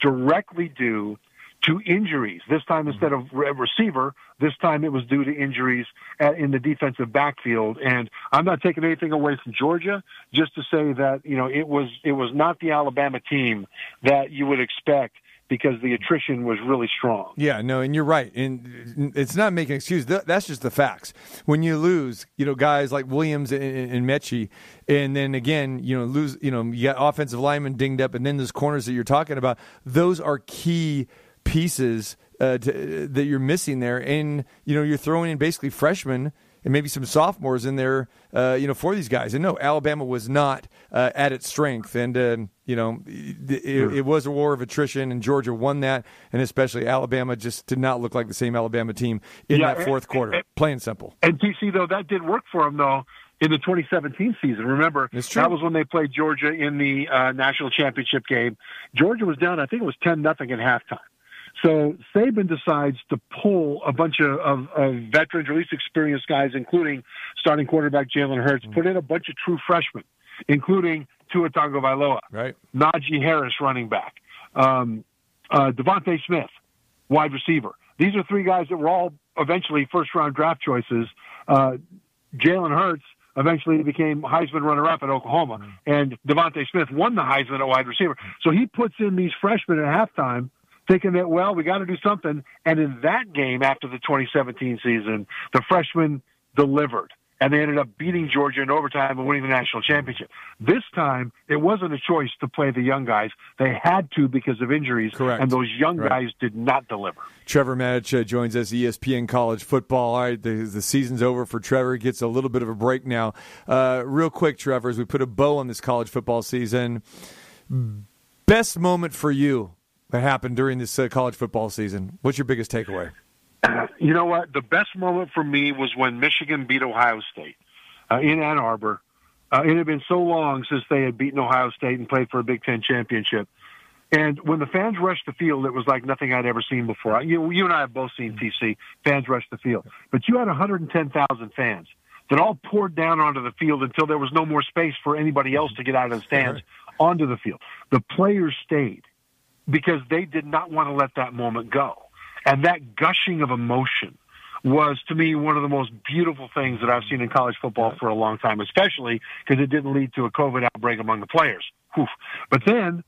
directly due to injuries. This time, mm-hmm. instead of re- receiver, this time it was due to injuries at, in the defensive backfield. And I'm not taking anything away from Georgia, just to say that you know it was it was not the Alabama team that you would expect because the attrition was really strong. Yeah, no, and you're right. And it's not making an excuse. That's just the facts. When you lose, you know, guys like Williams and, and Metchie, and then again, you know, lose, you know, you got offensive linemen dinged up, and then those corners that you're talking about, those are key pieces uh, to, that you're missing there. And, you know, you're throwing in basically freshmen and maybe some sophomores in there, uh, you know, for these guys. And no, Alabama was not uh, at its strength, and uh, you know, it, it, was a war of attrition, and Georgia won that, and especially Alabama just did not look like the same Alabama team in Yeah, that fourth and- quarter. and- Plain and simple. And TC though that did work for him though in the 2017 season. Remember that was when they played Georgia in the uh, national championship game. Georgia was down, I think it was 10 nothing at halftime. So Saban decides to pull a bunch of, of, of veterans, or at least experienced guys, including starting quarterback Jalen Hurts, put in a bunch of true freshmen, including Tua Tagovailoa, right? Najee Harris, running back, um, uh, DeVonta Smith, wide receiver. These are three guys that were all eventually first round draft choices. Uh, Jalen Hurts eventually became Heisman runner up at Oklahoma, and DeVonta Smith won the Heisman at wide receiver. So he puts in these freshmen at halftime, thinking that well, we got to do something. And in that game after the 2017 season, the freshmen delivered. And they ended up beating Georgia in overtime and winning the national championship. This time, it wasn't a choice to play the young guys. They had to because of injuries. Correct. And those young Right. guys did not deliver. Trevor Matich uh, joins us, ESPN College Football. All right, the, the season's over for Trevor. He gets a little bit of a break now. Uh, real quick, Trevor, as we put a bow on this college football season, best moment for you that happened during this uh, college football season? What's your biggest takeaway? You know what? The best moment for me was when Michigan beat Ohio State uh, in Ann Arbor. Uh, it had been so long since they had beaten Ohio State and played for a Big Ten championship. And when the fans rushed the field, it was like nothing I'd ever seen before. You, you and I have both seen TC fans rush the field, but you had 110,000 fans that all poured down onto the field until there was no more space for anybody else to get out of the stands onto the field. The players stayed because they did not want to let that moment go. And that gushing of emotion was to me one of the most beautiful things that I've seen in college football for a long time, especially because it didn't lead to a COVID outbreak among the players. Whew. But then,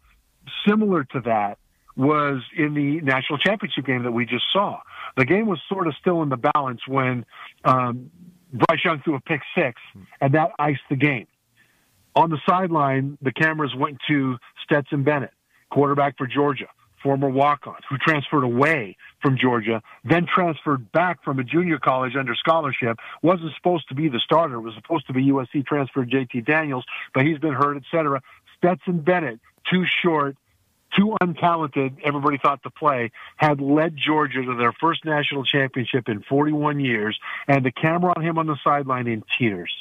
similar to that, was in the national championship game that we just saw. The game was sort of still in the balance when um, Bryce Young threw a pick six, and that iced the game. On the sideline, the cameras went to Stetson Bennett, quarterback for Georgia, former walk-on, who transferred away from Georgia, then transferred back from a junior college under scholarship. wasn't supposed to be the starter. Was supposed to be USC transfer JT Daniels, but he's been hurt, etc. Stetson Bennett, too short, too untalented, everybody thought to play, had led Georgia to their first national championship in 41 years, and the camera on him on the sideline in tears.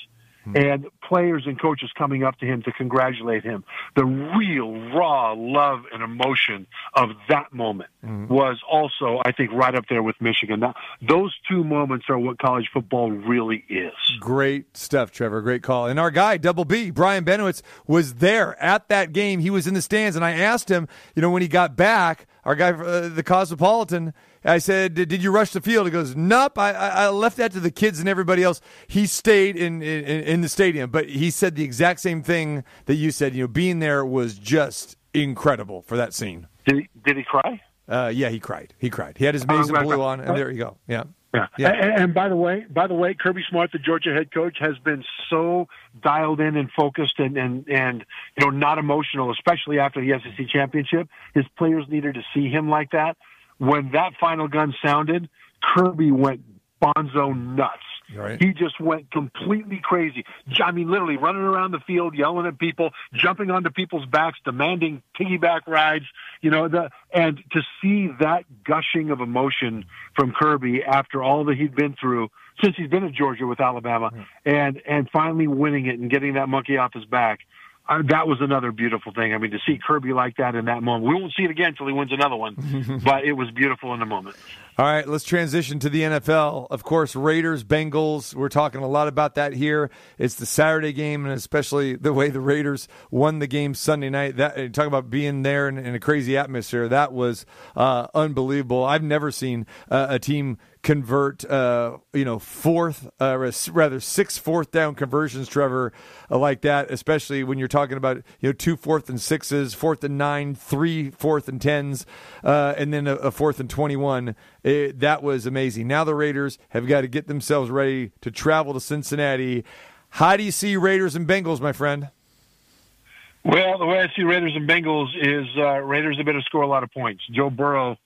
Mm-hmm. And players and coaches coming up to him to congratulate him. The real raw love and emotion of that moment mm-hmm. was also, I think, right up there with Michigan. Now, those two moments are what college football really is. Great stuff, Trevor. Great call. And our guy, Double B, Brian Benowitz, was there at that game. He was in the stands, and I asked him, you know, when he got back, our guy, uh, the Cosmopolitan, I said, "Did you rush the field?" He goes, "Nope. I, I left that to the kids and everybody else." He stayed in, in in the stadium, but he said the exact same thing that you said. You know, being there was just incredible for that scene. Did he, did he cry? Uh, yeah, he cried. He cried. He had his maize and blue on, and there you go. Yeah. Yeah. Yeah. And, and by the way, by the way, Kirby Smart, the Georgia head coach, has been so dialed in and focused and, and, and, you know, not emotional, especially after the SEC championship. His players needed to see him like that. When that final gun sounded, Kirby went bonzo nuts. Right. He just went completely crazy. I mean, literally running around the field, yelling at people, jumping onto people's backs, demanding piggyback rides. You know, the and to see that gushing of emotion from Kirby after all that he'd been through since he's been at Georgia with Alabama, hmm. and and finally winning it and getting that monkey off his back. Uh, that was another beautiful thing. I mean, to see Kirby like that in that moment. We won't see it again until he wins another one, <laughs> but it was beautiful in the moment. All right, let's transition to the NFL. Of course, Raiders, Bengals. We're talking a lot about that here. It's the Saturday game, and especially the way the Raiders won the game Sunday night. That talk about being there in, in a crazy atmosphere. That was uh, unbelievable. I've never seen uh, a team convert, uh, you know, fourth, uh, rather six fourth down conversions, Trevor, uh, like that. Especially when you're talking about you know two fourth and sixes, fourth and nine, three fourth and tens, uh, and then a, a fourth and twenty-one. It, that was amazing. Now the Raiders have got to get themselves ready to travel to Cincinnati. How do you see Raiders and Bengals, my friend? Well, the way I see Raiders and Bengals is uh, Raiders are going to score a lot of points. Joe Burrow,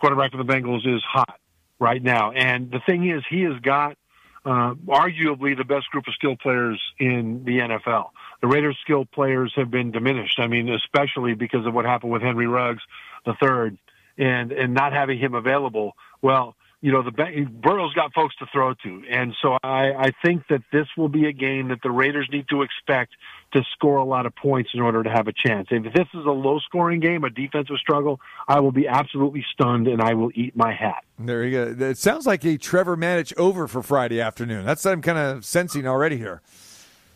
quarterback of the Bengals, is hot right now, and the thing is, he has got uh, arguably the best group of skill players in the NFL. The Raiders' skill players have been diminished. I mean, especially because of what happened with Henry Ruggs the third, and and not having him available. Well, you know, the Burrow's got folks to throw to, and so I, I think that this will be a game that the Raiders need to expect to score a lot of points in order to have a chance. If this is a low-scoring game, a defensive struggle, I will be absolutely stunned and I will eat my hat. There you go. It sounds like a Trevor Matich over for Friday afternoon. That's what I'm kind of sensing already here.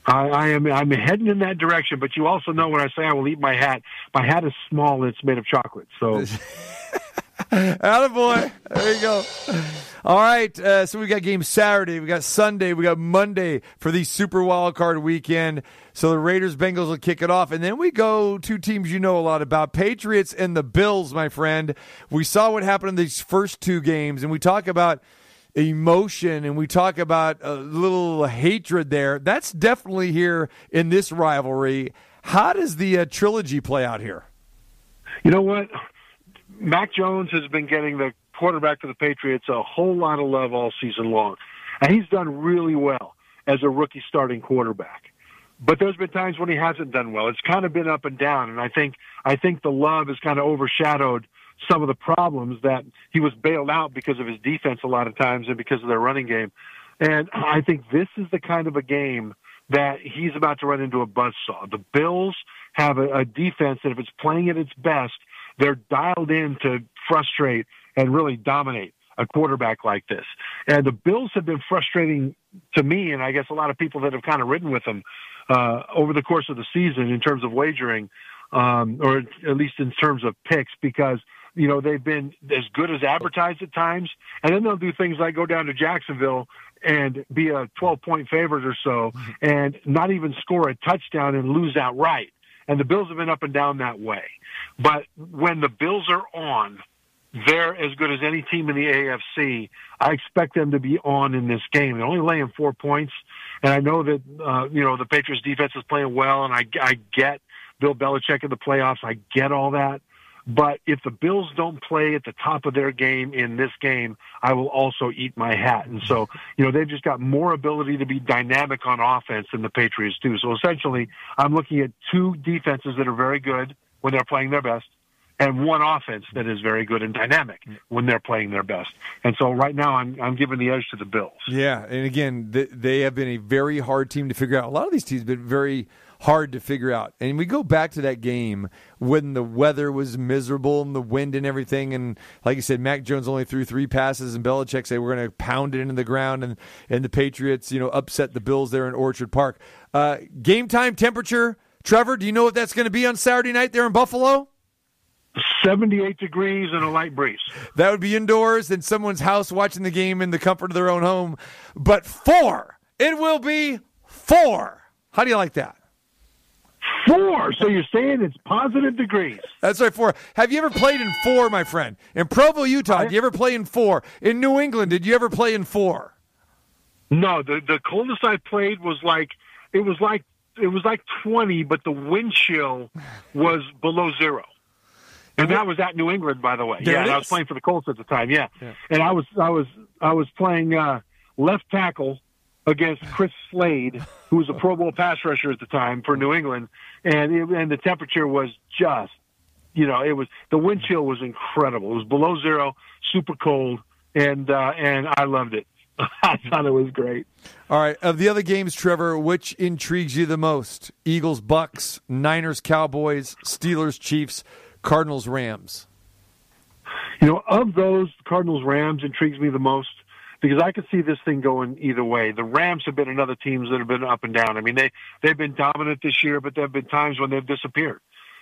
I, I am I'm heading in that direction, but you also know when I say I will eat my hat, my hat is small and it's made of chocolate. So <laughs> Attaboy. There you go. All right. Uh, so we got games Saturday, we got Sunday, we got Monday for the Super Wild Card weekend. So the Raiders Bengals will kick it off. And then we go two teams you know a lot about Patriots and the Bills, my friend. We saw what happened in these first two games, and we talk about emotion and we talk about a little hatred there. That's definitely here in this rivalry. How does the uh, trilogy play out here? You know what? Mac Jones has been getting the quarterback for the Patriots a whole lot of love all season long. And he's done really well as a rookie starting quarterback. But there's been times when he hasn't done well. It's kind of been up and down. And I think, I think the love has kind of overshadowed some of the problems that he was bailed out because of his defense a lot of times and because of their running game. And I think this is the kind of a game that he's about to run into a buzzsaw. The Bills have a, a defense that if it's playing at its best, they're dialed in to frustrate and really dominate a quarterback like this. And the Bills have been frustrating to me, and I guess a lot of people that have kind of ridden with them uh, over the course of the season in terms of wagering, um, or at least in terms of picks, because you know, they've been as good as advertised at times. And then they'll do things like go down to Jacksonville and be a 12 point favorite or so and not even score a touchdown and lose outright. And the Bills have been up and down that way. But when the Bills are on, they're as good as any team in the AFC. I expect them to be on in this game. They're only laying four points, and I know that uh, you know the Patriots defense is playing well, and I, I get Bill Belichick in the playoffs. I get all that, but if the Bills don't play at the top of their game in this game, I will also eat my hat. And so, you know, they've just got more ability to be dynamic on offense than the Patriots do. So essentially, I'm looking at two defenses that are very good when they're playing their best and one offense that is very good and dynamic when they're playing their best. And so right now I'm I'm giving the edge to the Bills. Yeah, and again, th- they have been a very hard team to figure out. A lot of these teams have been very hard to figure out. And we go back to that game when the weather was miserable and the wind and everything. And like you said, Mac Jones only threw three passes, and Belichick said we're going to pound it into the ground. And and the Patriots, you know, upset the Bills there in Orchard Park. Uh, game time temperature, Trevor. Do you know what that's going to be on Saturday night there in Buffalo? 78 degrees and a light breeze. That would be indoors in someone's house watching the game in the comfort of their own home. But four, it will be four. How do you like that? Four. So you're saying it's positive degrees. That's right, four. Have you ever played in four, my friend? In Provo, Utah, did you ever play in four? In New England, did you ever play in four? No, the the coldest I played was like it was like it was like 20, but the wind chill was below zero. And that was at New England, by the way. There yeah, I was playing for the Colts at the time. Yeah, and I was I was I was playing uh, left tackle against Chris Slade, who was a Pro Bowl pass rusher at the time for New England, and it, and the temperature was just, you know, it was the wind chill was incredible. It was below zero, super cold, and uh, and I loved it. <laughs> I thought it was great. All right. Of the other games, Trevor, which intrigues you the most? Eagles, Bucks, Niners, Cowboys, Steelers, Chiefs, Cardinals, Rams. You know, of those, Cardinals Rams intrigues me the most because I could see this thing going either way. The Rams have been another teams that have been up and down. I mean, they they've been dominant this year, but there have been times when they've disappeared.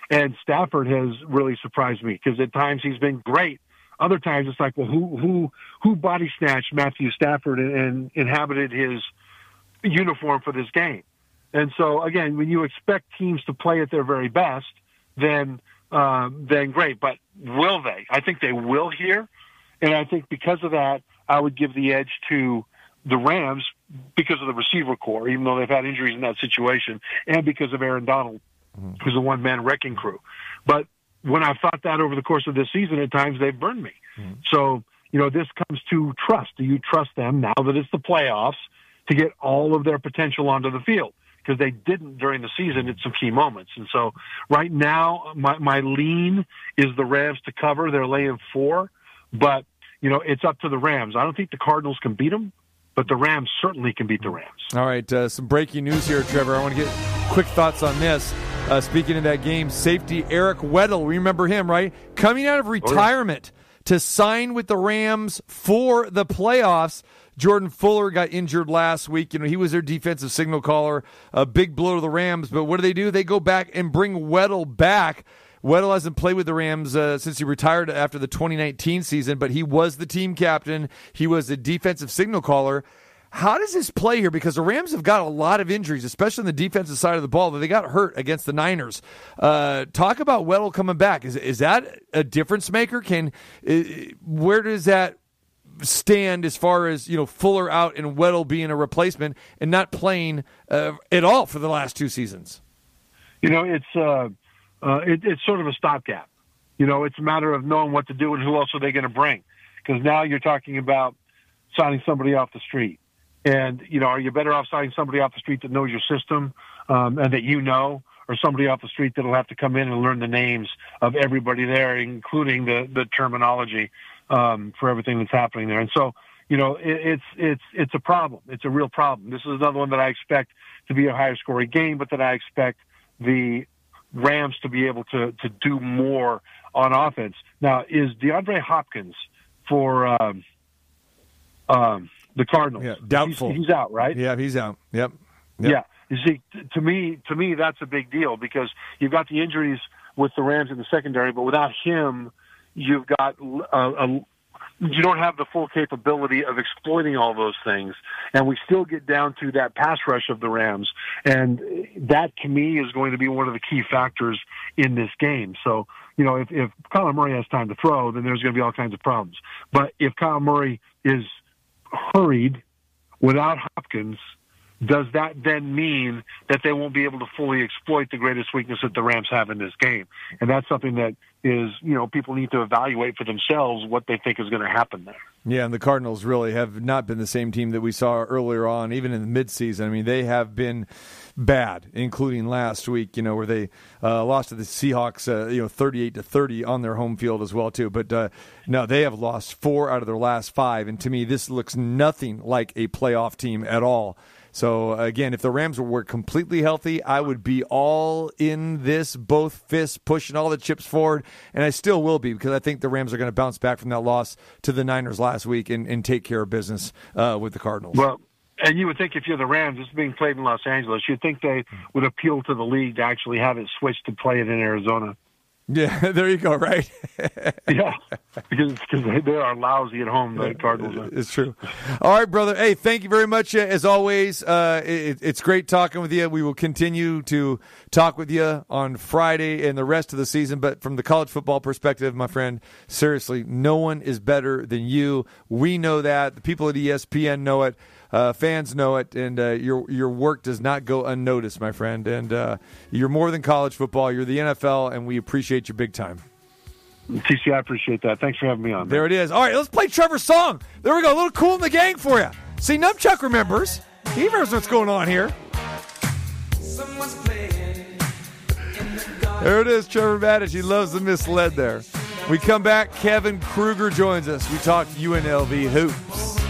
And Stafford has really surprised me because at times he's been great. Other times it's like, well, who who who body snatched Matthew Stafford and, and inhabited his uniform for this game? And so again, when you expect teams to play at their very best, then um, then great. But will they? I think they will here, and I think because of that, I would give the edge to the Rams because of the receiver corps, even though they've had injuries in that situation, and because of Aaron Donald, mm-hmm. who's a one-man wrecking crew. But when I've thought that over the course of this season, at times they've burned me. Mm-hmm. So you know, this comes to trust. Do you trust them now that it's the playoffs to get all of their potential onto the field? Because they didn't during the season at some key moments. And so right now, my, my lean is the Rams to cover. They're laying four, but you know, it's up to the Rams. I don't think the Cardinals can beat them, but the Rams certainly can beat the Rams. All right, uh, some breaking news here, Trevor. I want to get quick thoughts on this. Uh, speaking of that game, safety Eric Weddle, remember him, right? Coming out of retirement to sign with the Rams for the playoffs. Jordan Fuller got injured last week. You know, he was their defensive signal caller. A big blow to the Rams. But what do they do? They go back and bring Weddle back. Weddle hasn't played with the Rams uh, since he retired after the 2019 season, but he was the team captain. He was the defensive signal caller. How does this play here? Because the Rams have got a lot of injuries, especially on the defensive side of the ball. That they got hurt against the Niners. Uh, talk about Weddle coming back. Is is that a difference maker? Can where does that stand as far as you know Fuller out and Weddle being a replacement and not playing uh, at all for the last two seasons? You know, it's uh, uh, it, it's sort of a stopgap. You know, it's a matter of knowing what to do and who else are they going to bring. Because now you're talking about signing somebody off the street, and you know, are you better off signing somebody off the street that knows your system um, and that you know, or somebody off the street that'll have to come in and learn the names of everybody there, including the the terminology um, for everything that's happening there. And so, you know, it, it's it's it's a problem. It's a real problem. This is another one that I expect to be a higher scoring game, but that I expect the Rams to be able to to do more on offense. Now, is DeAndre Hopkins for um, um, the Cardinals? Yeah, doubtful. He's, he's out, right? Yeah, he's out. Yep. Yep. Yeah. You see, t- to me, to me, that's a big deal because you've got the injuries with the Rams in the secondary, but without him, you've got a, a you don't have the full capability of exploiting all those things. And we still get down to that pass rush of the Rams. And that to me is going to be one of the key factors in this game. So, you know, if, if Kyler Murray has time to throw, then there's going to be all kinds of problems. But if Kyler Murray is hurried without Hopkins, does that then mean that they won't be able to fully exploit the greatest weakness that the Rams have in this game? And that's something that is, you know, people need to evaluate for themselves what they think is going to happen there. Yeah, and the Cardinals really have not been the same team that we saw earlier on, even in the midseason. I mean, they have been bad, including last week, you know, where they uh, lost to the Seahawks, uh, you know, 38 to 30 on their home field as well, too. But uh, no, they have lost four out of their last five. And to me, this looks nothing like a playoff team at all. So again, if the Rams were completely healthy, I would be all in this, both fists pushing all the chips forward, and I still will be because I think the Rams are going to bounce back from that loss to the Niners last week and, and take care of business uh, with the Cardinals. Well, and you would think if you're the Rams, it's being played in Los Angeles, you'd think they would appeal to the league to actually have it switched to play it in Arizona. Yeah, <laughs> there you go. Right. <laughs> yeah, because because they are lousy at home. The Cardinals. Are. It's true. All right, brother. Hey, thank you very much uh, as always. Uh, it, it's great talking with you. We will continue to talk with you on Friday and the rest of the season. But from the college football perspective, my friend, seriously, no one is better than you. We know that. The people at ESPN know it. Uh, fans know it, and uh, your your work does not go unnoticed, my friend. And uh, you're more than college football. You're the NFL, and we appreciate you big time. TC, I appreciate that. Thanks for having me on. There it is. All right, let's play Trevor's song. There we go. A little Kool and the Gang for you. See, Numchuck remembers. He remembers what's going on here. There it is, Trevor Matich. He loves the misled there. We come back. Kevin Kruger joins us. We talk UNLV hoops.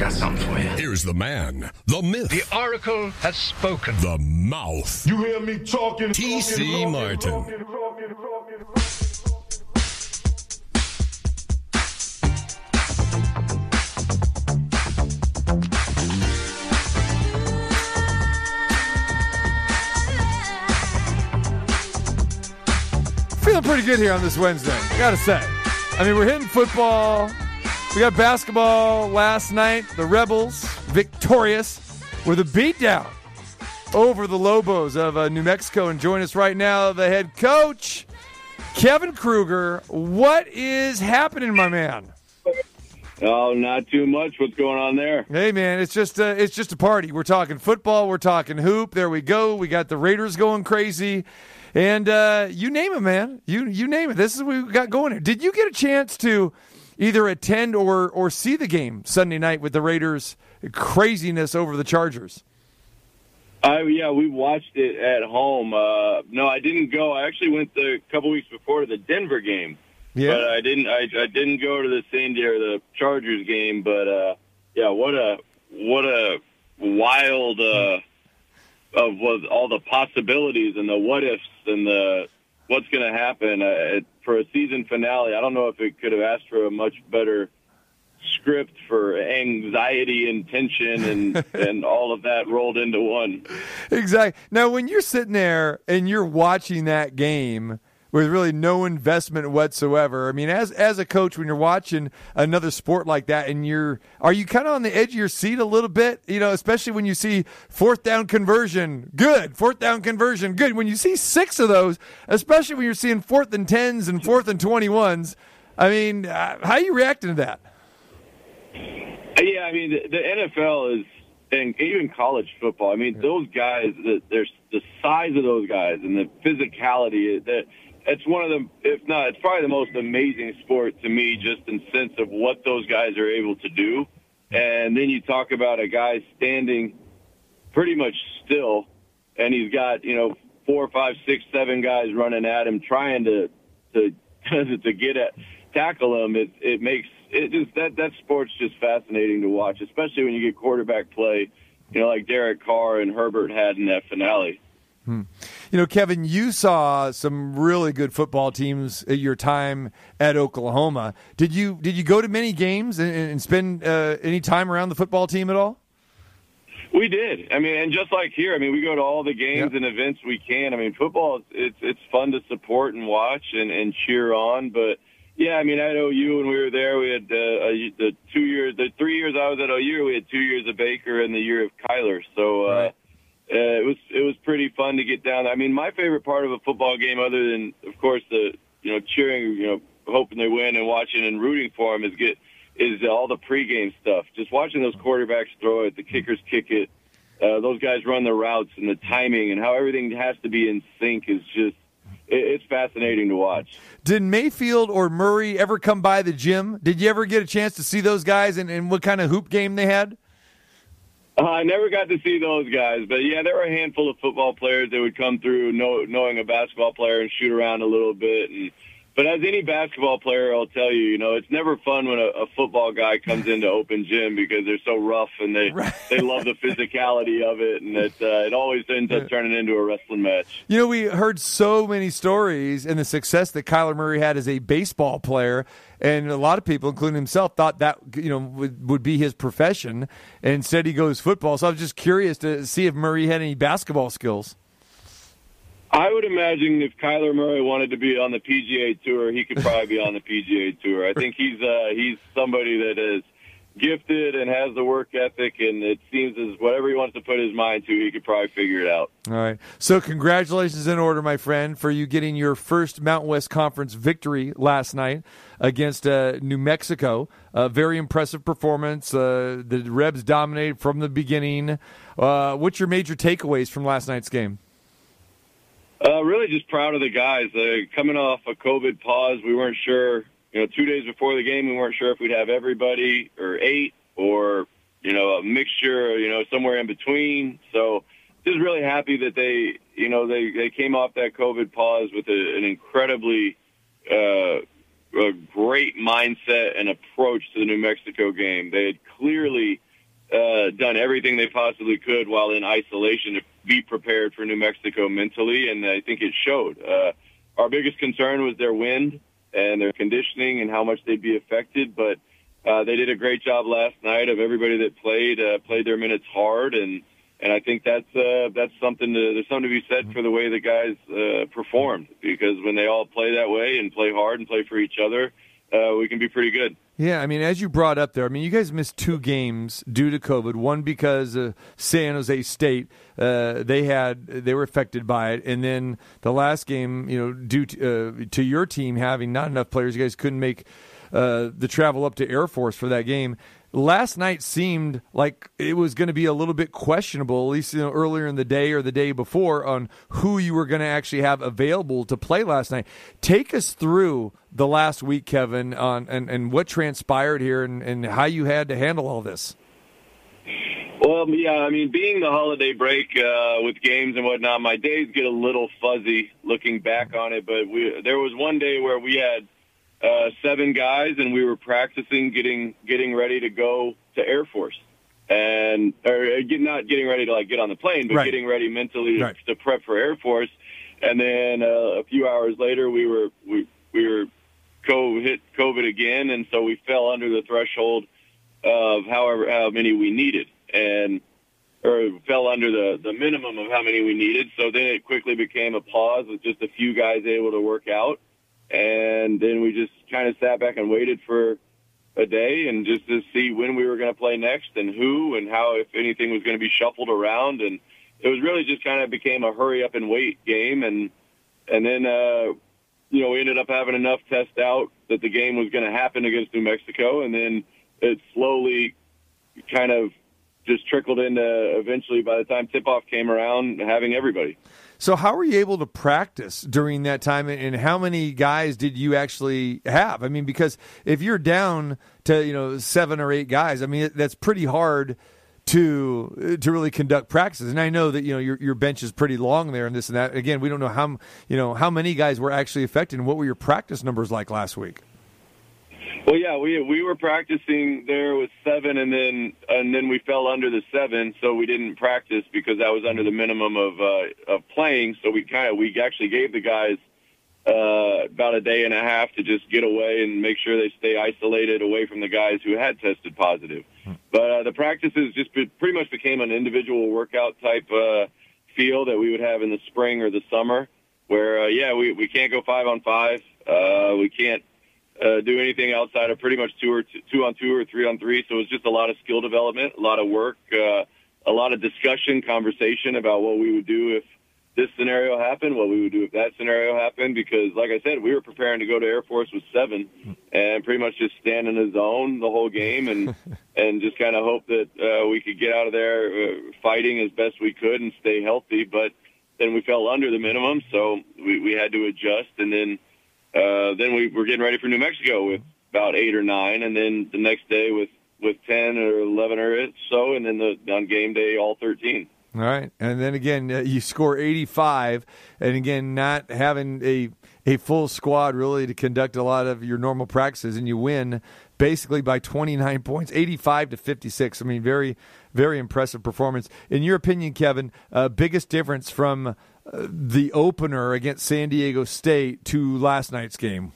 Got something for you. Here's the man, the myth, the oracle has spoken, the mouth. You hear me talking? T.C. Martin. Feeling pretty good here on this Wednesday, I gotta say. I mean, we're hitting football. We got basketball last night. The Rebels victorious with a beatdown over the Lobos of uh, New Mexico. And join us right now, the head coach, Kevin Kruger. What is happening, my man? Oh, not too much. What's going on there? Hey man, it's just uh, it's just a party. We're talking football. We're talking hoop. There we go. We got the Raiders going crazy, and uh, you name it, man. You you name it. This is what we got going here. Did you get a chance to either attend or or see the game Sunday night with the Raiders craziness over the Chargers? Uh, yeah, we watched it at home. Uh, no, I didn't go. I actually went the a couple weeks before to the Denver game. Yeah. But I didn't. I, I didn't go to the San Diego the Chargers game. But uh, yeah, what a what a wild uh, of what all the possibilities and the what ifs and the what's going to happen uh, it- for a season finale. I don't know if it could have asked for a much better script for anxiety and tension and <laughs> and all of that rolled into one. Exactly. Now, when you're sitting there and you're watching that game with really no investment whatsoever, I mean, as as a coach, when you're watching another sport like that, and you're are you kind of on the edge of your seat a little bit? You know, especially when you see fourth down conversion, good. Fourth down conversion, good. When you see six of those, especially when you're seeing fourth and tens and fourth and twenty ones. I mean, uh, how are you reacting to that? Yeah, I mean the, the NFL is, and even college football. I mean those guys, the, there's the size of those guys and the physicality. That it's one of the, if not, it's probably the most amazing sport to me, just in sense of what those guys are able to do. And then you talk about a guy standing pretty much still, and he's got you know four, five, six, seven guys running at him, trying to to <laughs> to get at tackle him. It it makes it just that that sport's just fascinating to watch, especially when you get quarterback play, you know, like Derek Carr and Herbert had in that finale. Hmm. You know, Kevin, you saw some really good football teams at your time at Oklahoma. Did you did you go to many games and, and spend uh, any time around the football team at all? We did. I mean, and just like here, I mean, we go to all the games and events we can. I mean, football it's it's fun to support and watch and and cheer on. But yeah, I mean, at OU when we were there, we had uh, a, the two years, the three years I was at OU, we had two years of Baker and the year of Kyler. So. uh Right. Uh, it was it was pretty fun to get down. I mean, my favorite part of a football game, other than of course the you know cheering, you know hoping they win and watching and rooting for them, is get is all the pregame stuff. Just watching those quarterbacks throw it, the kickers kick it, uh, those guys run the routes and the timing and how everything has to be in sync is just it's fascinating to watch. Did Mayfield or Murray ever come by the gym? Did you ever get a chance to see those guys and, and what kind of hoop game they had? Uh, I never got to see those guys, but yeah, there were a handful of football players that would come through know, knowing a basketball player and shoot around a little bit. And but as any basketball player, I'll tell you, you know, it's never fun when a, a football guy comes into open gym because they're so rough and they they love the physicality of it, and it uh, it always ends up turning into a wrestling match. You know, we heard so many stories and the success that Kyler Murray had as a baseball player, and a lot of people, including himself, thought that you know would, would be his profession. And instead, he goes football. So I was just curious to see if Murray had any basketball skills. I would imagine if Kyler Murray wanted to be on the PGA Tour, he could probably be on the PGA Tour. I think he's uh, he's somebody that is gifted and has the work ethic, and it seems as whatever he wants to put his mind to, he could probably figure it out. All right. So congratulations in order, my friend, for you getting your first Mountain West Conference victory last night against uh, New Mexico. A very impressive performance. Uh, the Rebs dominated from the beginning. Uh, what's your major takeaways from last night's game? Uh, really just proud of the guys. Uh, coming off a COVID pause, we weren't sure, you know, two days before the game, we weren't sure if we'd have everybody or eight or, you know, a mixture, you know, somewhere in between. So just really happy that they, you know, they, they came off that COVID pause with a, an incredibly, uh, a great mindset and approach to the New Mexico game. They had clearly, uh, done everything they possibly could while in isolation to be prepared for New Mexico mentally, and I think it showed. Uh, our biggest concern was their wind and their conditioning and how much they'd be affected, but uh, they did a great job last night of everybody that played uh, played their minutes hard, and and I think that's uh, that's something to there's something to be said for the way the guys uh, performed because when they all play that way and play hard and play for each other, uh, we can be pretty good. Yeah, I mean, as you brought up there, I mean, you guys missed two games due to COVID. One because uh, San Jose State uh, they had they were affected by it, and then the last game, you know, due to, uh, to your team having not enough players, you guys couldn't make uh, the travel up to Air Force for that game. Last night seemed like it was going to be a little bit questionable, at least you know, earlier in the day or the day before, on who you were going to actually have available to play last night. Take us through the last week, Kevin, on and, and what transpired here and, and how you had to handle all this. Well, yeah, I mean, being the holiday break uh, with games and whatnot, my days get a little fuzzy looking back on it. But we, there was one day where we had uh, seven guys, and we were practicing getting getting ready to go to Air Force, and or uh, get, not getting ready to like get on the plane, but Right. getting ready mentally to, Right. to prep for Air Force. And then uh, a few hours later, we were we we were co hit COVID again, and so we fell under the threshold of however how many we needed, and or fell under the the minimum of how many we needed. So then it quickly became a pause with just a few guys able to work out, and then we just kind of sat back and waited for a day and just to see when we were going to play next and who and how if anything was going to be shuffled around. And it was really just kind of became a hurry up and wait game. And and then uh you know we ended up having enough test out that the game was going to happen against New Mexico. And then it slowly kind of just trickled into eventually by the time tip off came around having everybody So, how were you able to practice during that time, and how many guys did you actually have? I mean, because if you're down to you know seven or eight guys, I mean that's pretty hard to to really conduct practices. And I know that you know your your bench is pretty long there, and this and that. Again, we don't know how you know how many guys were actually affected, and what were your practice numbers like last week? Well, yeah, we we were practicing there with seven, and then and then we fell under the seven, so we didn't practice because that was under the minimum of uh, of playing. So we kind of we actually gave the guys uh, about a day and a half to just get away and make sure they stay isolated away from the guys who had tested positive. But uh, the practices just be, pretty much became an individual workout type uh, feel that we would have in the spring or the summer, where uh, yeah, we we can't go five on five, uh, we can't uh, do anything outside of pretty much two or two, two on two or three on three. So it was just a lot of skill development, a lot of work, uh, a lot of discussion, conversation about what we would do if this scenario happened, what we would do if that scenario happened. Because, like I said, we were preparing to go to Air Force with seven, and pretty much just stand in the zone the whole game, and <laughs> and just kind of hope that uh, we could get out of there uh, fighting as best we could and stay healthy. But then we fell under the minimum, so we, we had to adjust, and then uh, then we were getting ready for New Mexico with about eight or nine, and then the next day with with ten or eleven or so, and then the on game day all thirteen. All right, and then again, uh, you score 85, and again, not having a a full squad really to conduct a lot of your normal practices, and you win basically by 29 points, 85 to 56. I mean, very very impressive performance. In your opinion, Kevin, uh, biggest difference from the opener against San Diego State to last night's game?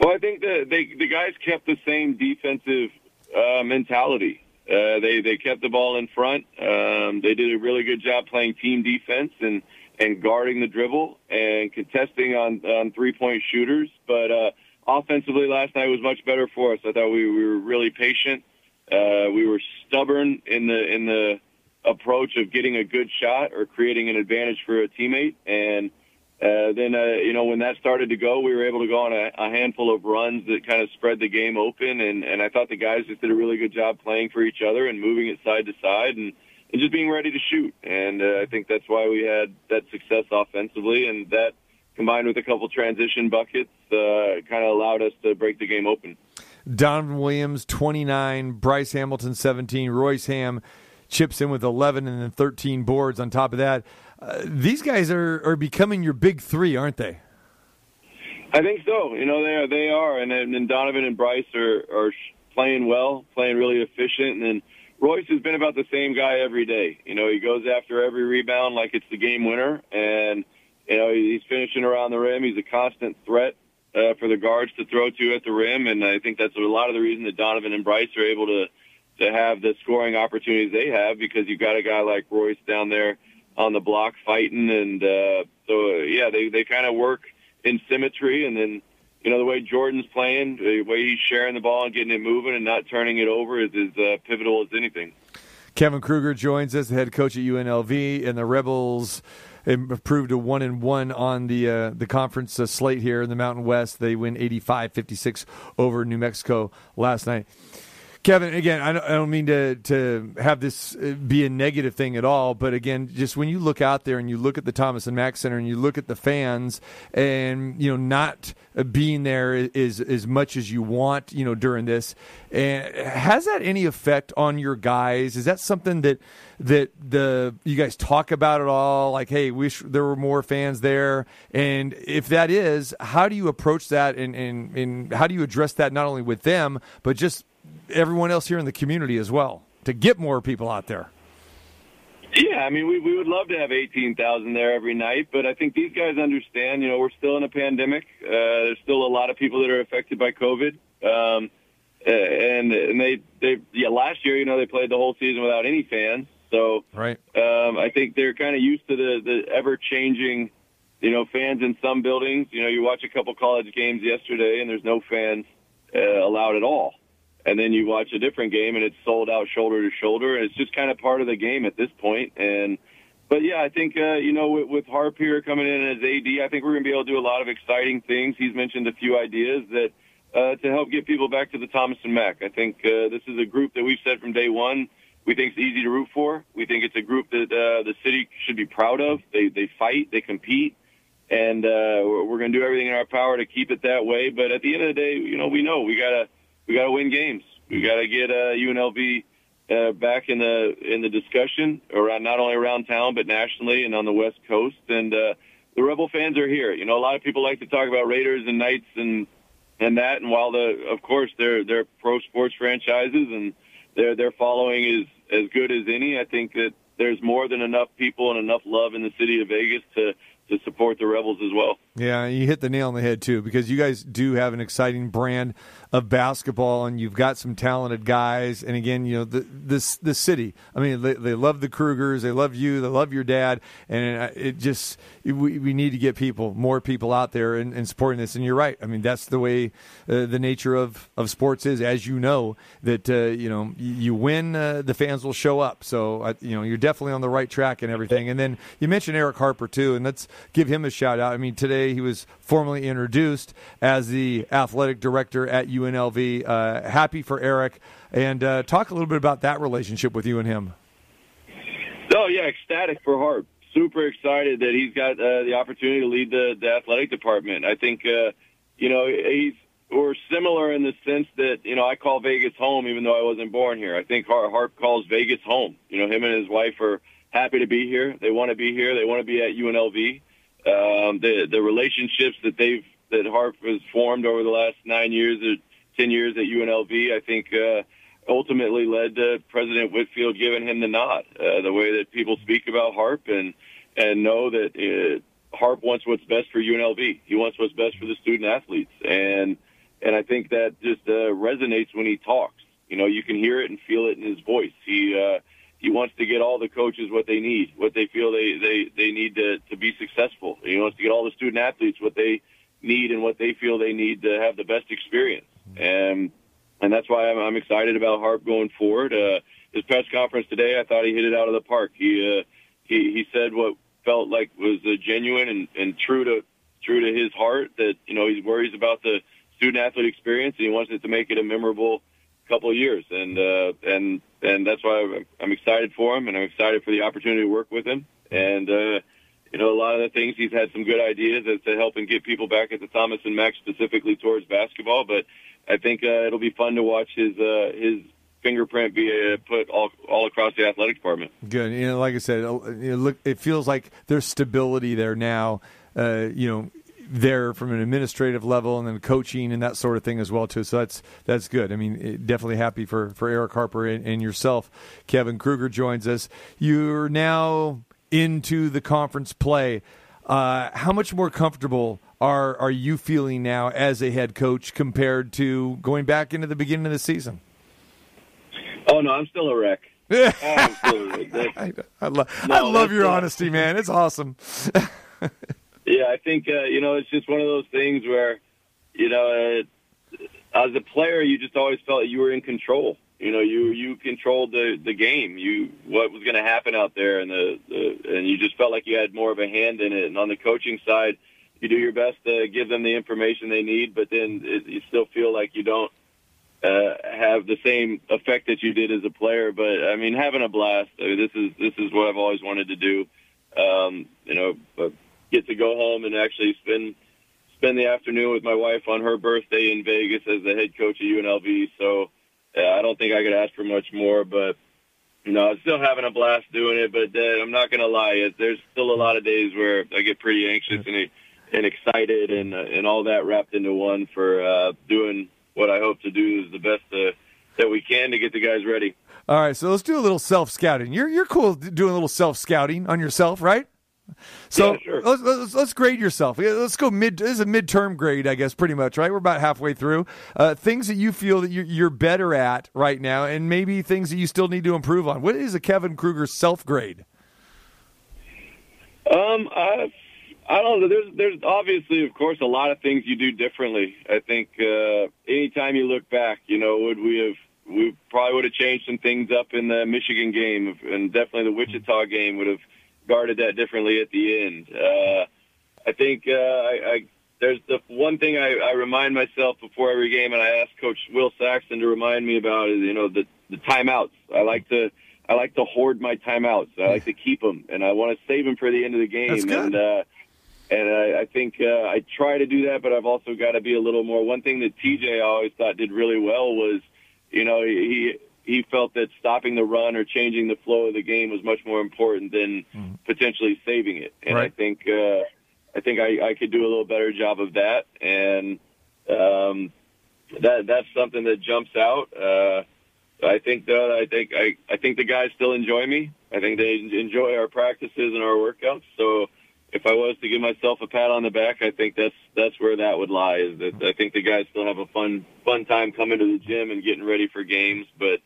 Well, I think the they, the guys kept the same defensive uh, mentality. Uh, they they kept the ball in front. Um, they did a really good job playing team defense and and guarding the dribble and contesting on on three point shooters. But uh, offensively, last night was much better for us. I thought we, we were really patient. Uh, we were stubborn in the in the approach of getting a good shot or creating an advantage for a teammate. And uh, then, uh, you know, when that started to go, we were able to go on a, a handful of runs that kind of spread the game open. And, and I thought the guys just did a really good job playing for each other and moving it side to side and, and just being ready to shoot. And uh, I think that's why we had that success offensively. And that combined with a couple transition buckets uh, kind of allowed us to break the game open. Donovan Williams, 29, Bryce Hamilton, 17, Royce Ham chips in with 11 and then 13 boards on top of that. Uh, these guys are, are becoming your big three, aren't they? I think so. You know, they are, they are. And, and Donovan and Bryce are, are playing well, playing really efficient. And then Royce has been about the same guy every day. You know, he goes after every rebound like it's the game winner. And, you know, he's finishing around the rim. He's a constant threat uh, for the guards to throw to at the rim. And I think that's a lot of the reason that Donovan and Bryce are able to, to have the scoring opportunities they have because you've got a guy like Royce down there on the block fighting. And, uh, so, yeah, they, they kind of work in symmetry. And then, you know, the way Jordan's playing, the way he's sharing the ball and getting it moving and not turning it over is as uh, pivotal as anything. Kevin Kruger joins us, the head coach at UNLV, and the Rebels improved to one and one on the uh, the conference uh, slate here in the Mountain West. They win 85-56 over New Mexico last night. Kevin, again, I don't, mean to to have this uh, be a negative thing at all, but again, just when you look out there and you look at the Thomas and Mack Center and you look at the fans, and you know, not being there is as much as you want, you know, during this, and has that any effect on your guys? Is that something that that the you guys talk about at all? Like, hey, wish there were more fans there, and if that is, how do you approach that, and and, and how do you address that not only with them, but just everyone else here in the community as well to get more people out there. Yeah, I mean, we we would love to have eighteen thousand there every night, but I think these guys understand. You know, we're still in a pandemic. Uh, there's still a lot of people that are affected by COVID, um, and and they they yeah last year you know they played the whole season without any fans. So right, um, I think they're kind of used to the the ever changing, you know, fans in some buildings. You know, you watch a couple college games yesterday and there's no fans uh, allowed at all and then you watch a different game and it's sold out shoulder to shoulder. And it's just kind of part of the game at this point. and but yeah i think uh you know with, with harp here coming in as ad i think we're going to be able to do a lot of exciting things. He's mentioned a few ideas that uh to help get people back to the thomas and mack. I think uh this is a group that we've said from day one we think it's easy to root for. We think it's a group that uh the city should be proud of. They they fight they compete and uh we're going to do everything in our power to keep it that way. But at the end of the day you know we know we got to we got to win games. We got to get uh, UNLV uh, back in the in the discussion around not only around town but nationally and on the West Coast. And uh, the Rebel fans are here. You know, a lot of people like to talk about Raiders and Knights and and that. And while the of course they're they're pro sports franchises and their their following is as good as any, I think that there's more than enough people and enough love in the city of Vegas to to support the Rebels as well. Yeah, you hit the nail on the head too, because you guys do have an exciting brand of basketball, and you've got some talented guys. And again, you know the this the city. I mean, they, they love the Krugers, they love you, they love your dad, and it, it just we, we need to get people, more people out there and, and supporting this. And you're right. I mean, that's the way uh, the nature of, of sports is, as you know. That uh, you know you win, uh, the fans will show up. So uh, you know you're definitely on the right track and everything. And then you mentioned Eric Harper too, and let's give him a shout out. I mean, today he was formally introduced as the athletic director at UNLV. Uh, happy for Eric. And uh, talk a little bit about that relationship with you and him. Oh, yeah, ecstatic for Harp. Super excited that he's got uh, the opportunity to lead the, the athletic department. I think, uh, you know, he's we're similar in the sense that you know I call Vegas home, even though I wasn't born here. I think Harp calls Vegas home. You know, him and his wife are happy to be here. They want to be here. They want to be at UNLV. Um, the the relationships that they've that Harp has formed over the last nine years are 10 years at UNLV, I think uh, ultimately led to President Whitfield giving him the nod. Uh, the way that people speak about Harp and and know that it, Harp wants what's best for UNLV. He wants what's best for the student athletes, and and I think that just uh, resonates when he talks. You know, you can hear it and feel it in his voice. He uh, he wants to get all the coaches what they need, what they feel they they they need to to be successful. He wants to get all the student athletes what they need and what they feel they need to have the best experience. And and that's why I'm, I'm excited about Harp going forward. Uh, his press conference today, I thought he hit it out of the park. He uh, he he said what felt like was uh, genuine and, and true to true to his heart. That you know he worries about the student athlete experience and he wants it to make it a memorable couple of years. And uh, and and that's why I'm, I'm excited for him and I'm excited for the opportunity to work with him. And uh, you know a lot of the things he's had some good ideas as to helping get people back at the Thomas and Mack specifically towards basketball, but I think uh, it'll be fun to watch his uh, his fingerprint be uh, put all all across the athletic department. Good. You know, like I said, you know, look, it feels like there's stability there now. Uh, you know, there from an administrative level and then coaching and that sort of thing as well too. So that's that's good. I mean, definitely happy for for Eric Harper and, and yourself. Kevin Kruger joins us. You're now into the conference play. Uh, how much more comfortable are are you feeling now as a head coach compared to going back into the beginning of the season? Oh no, I'm still a wreck. I'm still a wreck. That's- I, lo- I love your honesty, man. It's awesome. <laughs> Yeah, I think uh, you know it's just one of those things where you know uh, as a player you just always felt you were in control. You know, you you controlled the the game. You what was going to happen out there, and the, the and you just felt like you had more of a hand in it. And on the coaching side, you do your best to give them the information they need, but then it, you still feel like you don't uh, have the same effect that you did as a player. But I mean, having a blast. I mean, this is this is what I've always wanted to do. Um, you know, get to go home and actually spend spend the afternoon with my wife on her birthday in Vegas as the head coach of UNLV. So uh, I don't think I could ask for much more. But you know, I'm still having a blast doing it. But uh, I'm not going to lie, there's still a lot of days where I get pretty anxious and and excited and uh, and all that wrapped into one for uh, doing what I hope to do is the best uh, that we can to get the guys ready. All right, so let's do a little self scouting. You're you're cool doing a little self scouting on yourself, right? So Yeah, sure. let's, let's let's grade yourself. Let's go mid. This is a midterm grade, I guess, pretty much, right? We're about halfway through. Uh, things that you feel that you're, you're better at right now, and maybe things that you still need to improve on. What is a Kevin Kruger self grade? Um, I, I don't know. There's, there's obviously, of course, a lot of things you do differently. I think uh, anytime you look back, you know, would we have, we probably would have changed some things up in the Michigan game, and definitely the Wichita game would have guarded that differently at the end. Uh, I think uh, I, I there's the one thing I, I remind myself before every game, and I ask Coach Will Saxon to remind me about is you know the the timeouts. I like to I like to hoard my timeouts. I like to keep them, and I want to save them for the end of the game. That's good. And uh, and I, I think uh, I try to do that, but I've also got to be a little more. One thing that TJ I always thought did really well was, you know, he he felt that stopping the run or changing the flow of the game was much more important than potentially saving it. And I think uh, I think I, I could do a little better job of that, and um, that that's something that jumps out. Uh, I think that I think I, I think the guys still enjoy me. I think they enjoy our practices and our workouts. So if I was to give myself a pat on the back, I think that's that's where that would lie. Is that I think the guys still have a fun fun time coming to the gym and getting ready for games, but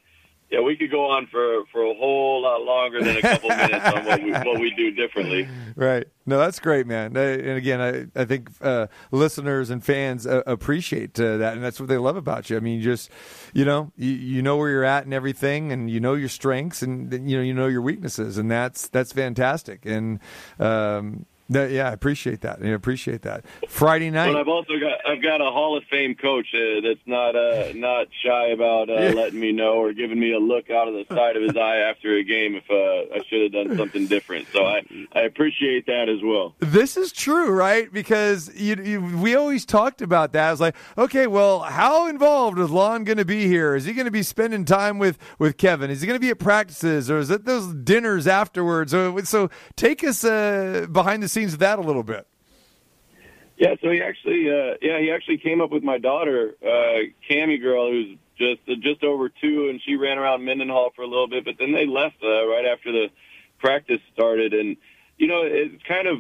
yeah, we could go on for for a whole lot longer than a couple <laughs> minutes on what we what we do differently. Right. No, that's great, man. And again, I, I think uh, listeners and fans uh, appreciate uh, that, and that's what they love about you. I mean, you just, you know, you, you know where you're at and everything, and you know your strengths, and you know you know your weaknesses, and that's that's fantastic. And um, yeah, I appreciate that. I appreciate that. Friday night. But I've also got I've got a Hall of Fame coach uh, that's not uh, not shy about uh, Yeah. letting me know or giving me a look out of the side of his eye after a game if uh, I should have done something different. So I I appreciate that as well. This is true, right? Because you, you, we always talked about that. I was like, okay, well, how involved is Lon going to be here? Is he going to be spending time with, with Kevin? Is he going to be at practices, or is it those dinners afterwards? So, so take us uh, behind the scenes of that a little bit. Yeah, so he actually, uh, yeah, he actually came up with my daughter, uh, Cammy girl, who's just uh, just over two, and she ran around Mendenhall for a little bit, but then they left uh, right after the practice started, and you know, it's kind of.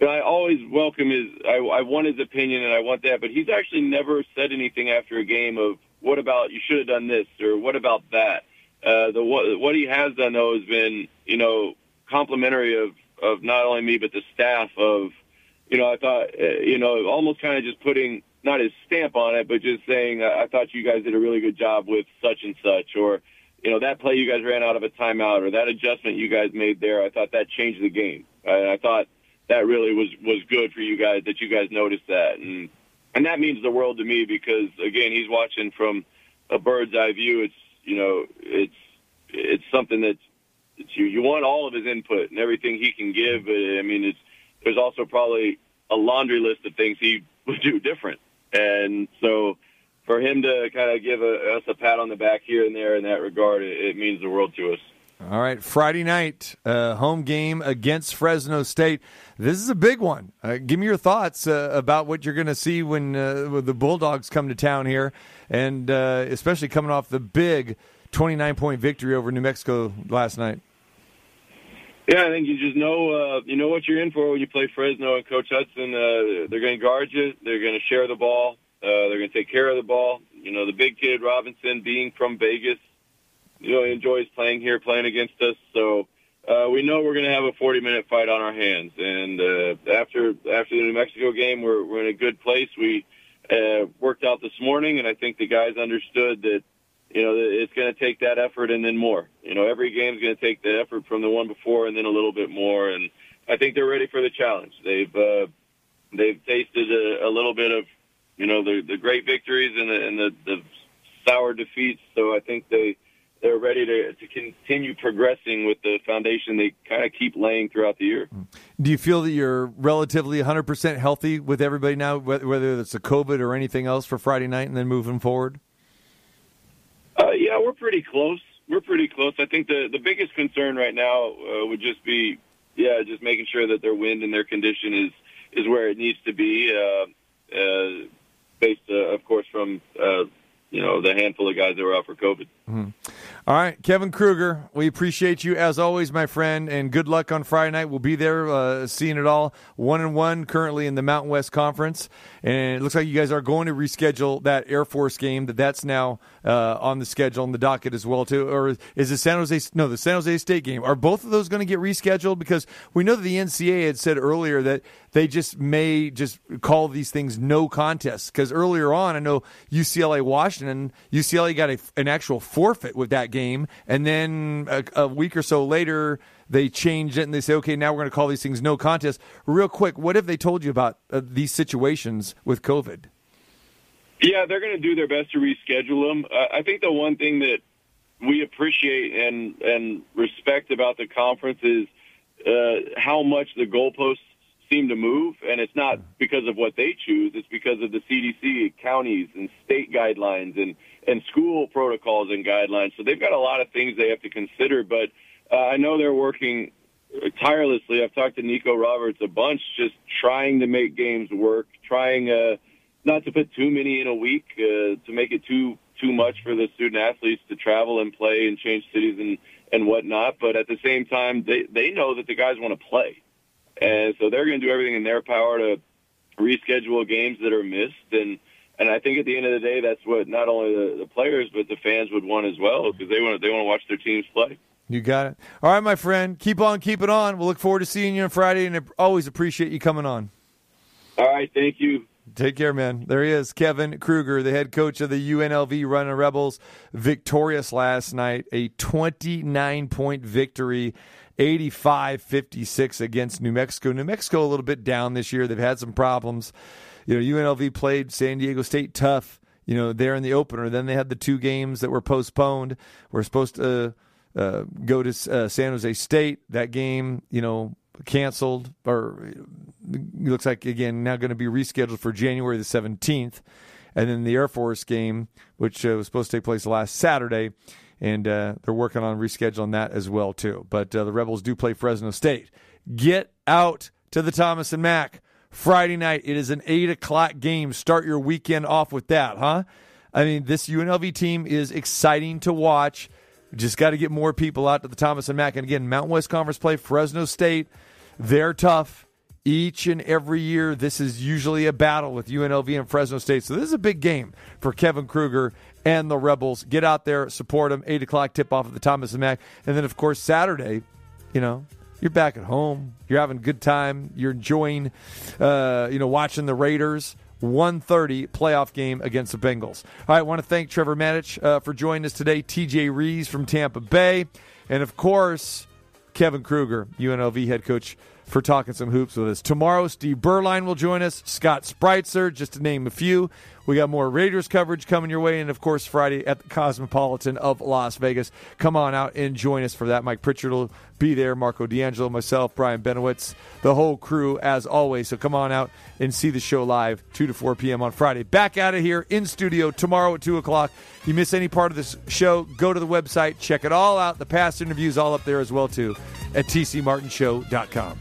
I always welcome his. I, I want his opinion, and I want that, but he's actually never said anything after a game of what about you should have done this or what about that. Uh, the what, what he has done though has been, you know, complimentary of of not only me but the staff of you know, I thought, uh, you know, almost kind of just putting not his stamp on it, but just saying, uh, I thought you guys did a really good job with such and such, or, you know, that play you guys ran out of a timeout, or that adjustment you guys made there. I thought that changed the game. And I thought that really was was good for you guys that you guys noticed that, and and that means the world to me because again, he's watching from a bird's eye view. It's you know, it's it's something that's it's you you want all of his input and everything he can give. But, I mean, it's there's also probably a laundry list of things he <laughs> would do different. And so for him to kind of give a, us a pat on the back here and there in that regard, it, it means the world to us. All right, Friday night, uh, home game against Fresno State. This is a big one. Uh, give me your thoughts uh, about what you're going to see when, uh, when the Bulldogs come to town here, and uh, especially coming off the big 29 point victory over New Mexico last night. Yeah, I think you just know uh, you know what you're in for when you play Fresno and Coach Hutson. Uh, they're going to guard you. They're going to share the ball. Uh, they're going to take care of the ball. You know, the big kid Robinson, being from Vegas, you know, enjoys playing here, playing against us. So uh, we know we're going to have a 40 minute fight on our hands. And uh, after after the New Mexico game, we're we're in a good place. We uh, worked out this morning, and I think the guys understood that you know, it's going to take that effort and then more. You know, every game's going to take the effort from the one before and then a little bit more. And I think they're ready for the challenge. They've uh, they've tasted a, a little bit of, you know, the the great victories and the and the, the sour defeats. So I think they they're ready to to continue progressing with the foundation they kind of keep laying throughout the year. Do you feel that you're relatively 100% healthy with everybody now, whether it's a COVID or anything else for Friday night and then moving forward? Uh, yeah, we're pretty close. We're pretty close. I think the the biggest concern right now uh, would just be, yeah, just making sure that their wind and their condition is is where it needs to be, uh, uh, based, uh, of course, from uh, you know the handful of guys that were out for COVID. Mhm. All right, Kevin Kruger, we appreciate you as always, my friend, and good luck on Friday night. We'll be there uh, seeing it all. One and one currently in the Mountain West Conference, and it looks like you guys are going to reschedule that Air Force game. That that's now uh, on the schedule and the docket as well too. Or is the San Jose? No, the San Jose State game. Are both of those going to get rescheduled? Because we know that the NCAA had said earlier that they just may just call these things no contests. Because earlier on, I know UCLA Washington, UCLA got a, an actual forfeit with that game, and then a, a week or so later they changed it and they say, okay, now we're going to call these things no contest. Real quick, what have they told you about uh, these situations with COVID? Yeah, they're going to do their best to reschedule them. Uh, I think the one thing that we appreciate and and respect about the conference is uh, how much the goalposts seem to move, and it's not because of what they choose; it's because of the CDC, counties, and state guidelines, and and school protocols and guidelines. So they've got a lot of things they have to consider. But uh, I know they're working tirelessly. I've talked to Nico Roberts a bunch, just trying to make games work, trying uh, not to put too many in a week, uh, to make it too too much for the student athletes to travel and play and change cities and and whatnot. But at the same time, they they know that the guys want to play, and so they're going to do everything in their power to reschedule games that are missed. And and I think at the end of the day, that's what not only the, the players but the fans would want as well because they want they want to watch their teams play. You got it. All right, my friend. Keep on keeping on. We'll look forward to seeing you on Friday, and always appreciate you coming on. All right, thank you. Take care, man. There he is, Kevin Kruger, the head coach of the UNLV Runnin' Rebels, victorious last night, a 29 point victory, 85 56 against New Mexico. New Mexico a little bit down this year. They've had some problems. You know, UNLV played San Diego State tough, you know, there in the opener. Then they had the two games that were postponed. We're supposed to uh, go to uh, San Jose State. That game, you know, canceled or looks like again now going to be rescheduled for January the 17th. And then the Air Force game, which uh, was supposed to take place last Saturday, and uh, they're working on rescheduling that as well too. But uh, the Rebels do play Fresno State. Get out to the Thomas and Mack Friday night. It is an eight o'clock game. Start your weekend off with that, huh? I mean, this UNLV team is exciting to watch. Just got to get more people out to the Thomas and Mack. And again, Mountain West Conference play Fresno State. They're tough each and every year. This is usually a battle with UNLV and Fresno State. So this is a big game for Kevin Kruger and the Rebels. Get out there, support them. Eight o'clock tip off at the Thomas and Mack, and then of course Saturday. You know, you're back at home. You're having a good time. You're enjoying, uh, you know, watching the Raiders. 130 playoff game against the Bengals. All right, I want to thank Trevor Matich uh, for joining us today, TJ Rees from Tampa Bay, and of course, Kevin Kruger, UNLV head coach, for talking some hoops with us. Tomorrow, Steve Berline will join us, Scott Spreitzer, just to name a few. We got more Raiders coverage coming your way, and of course, Friday at the Cosmopolitan of Las Vegas. Come on out and join us for that. Mike Pritchard will be there, Marco D'Angelo, myself, Brian Benowitz, the whole crew, as always. So come on out and see the show live, 2 to 4 p.m. on Friday. Back out of here in studio tomorrow at 2 o'clock. If You miss any part of this show, go to the website, check it all out. The past interviews all up there as well, too, at tcmartinshow.com.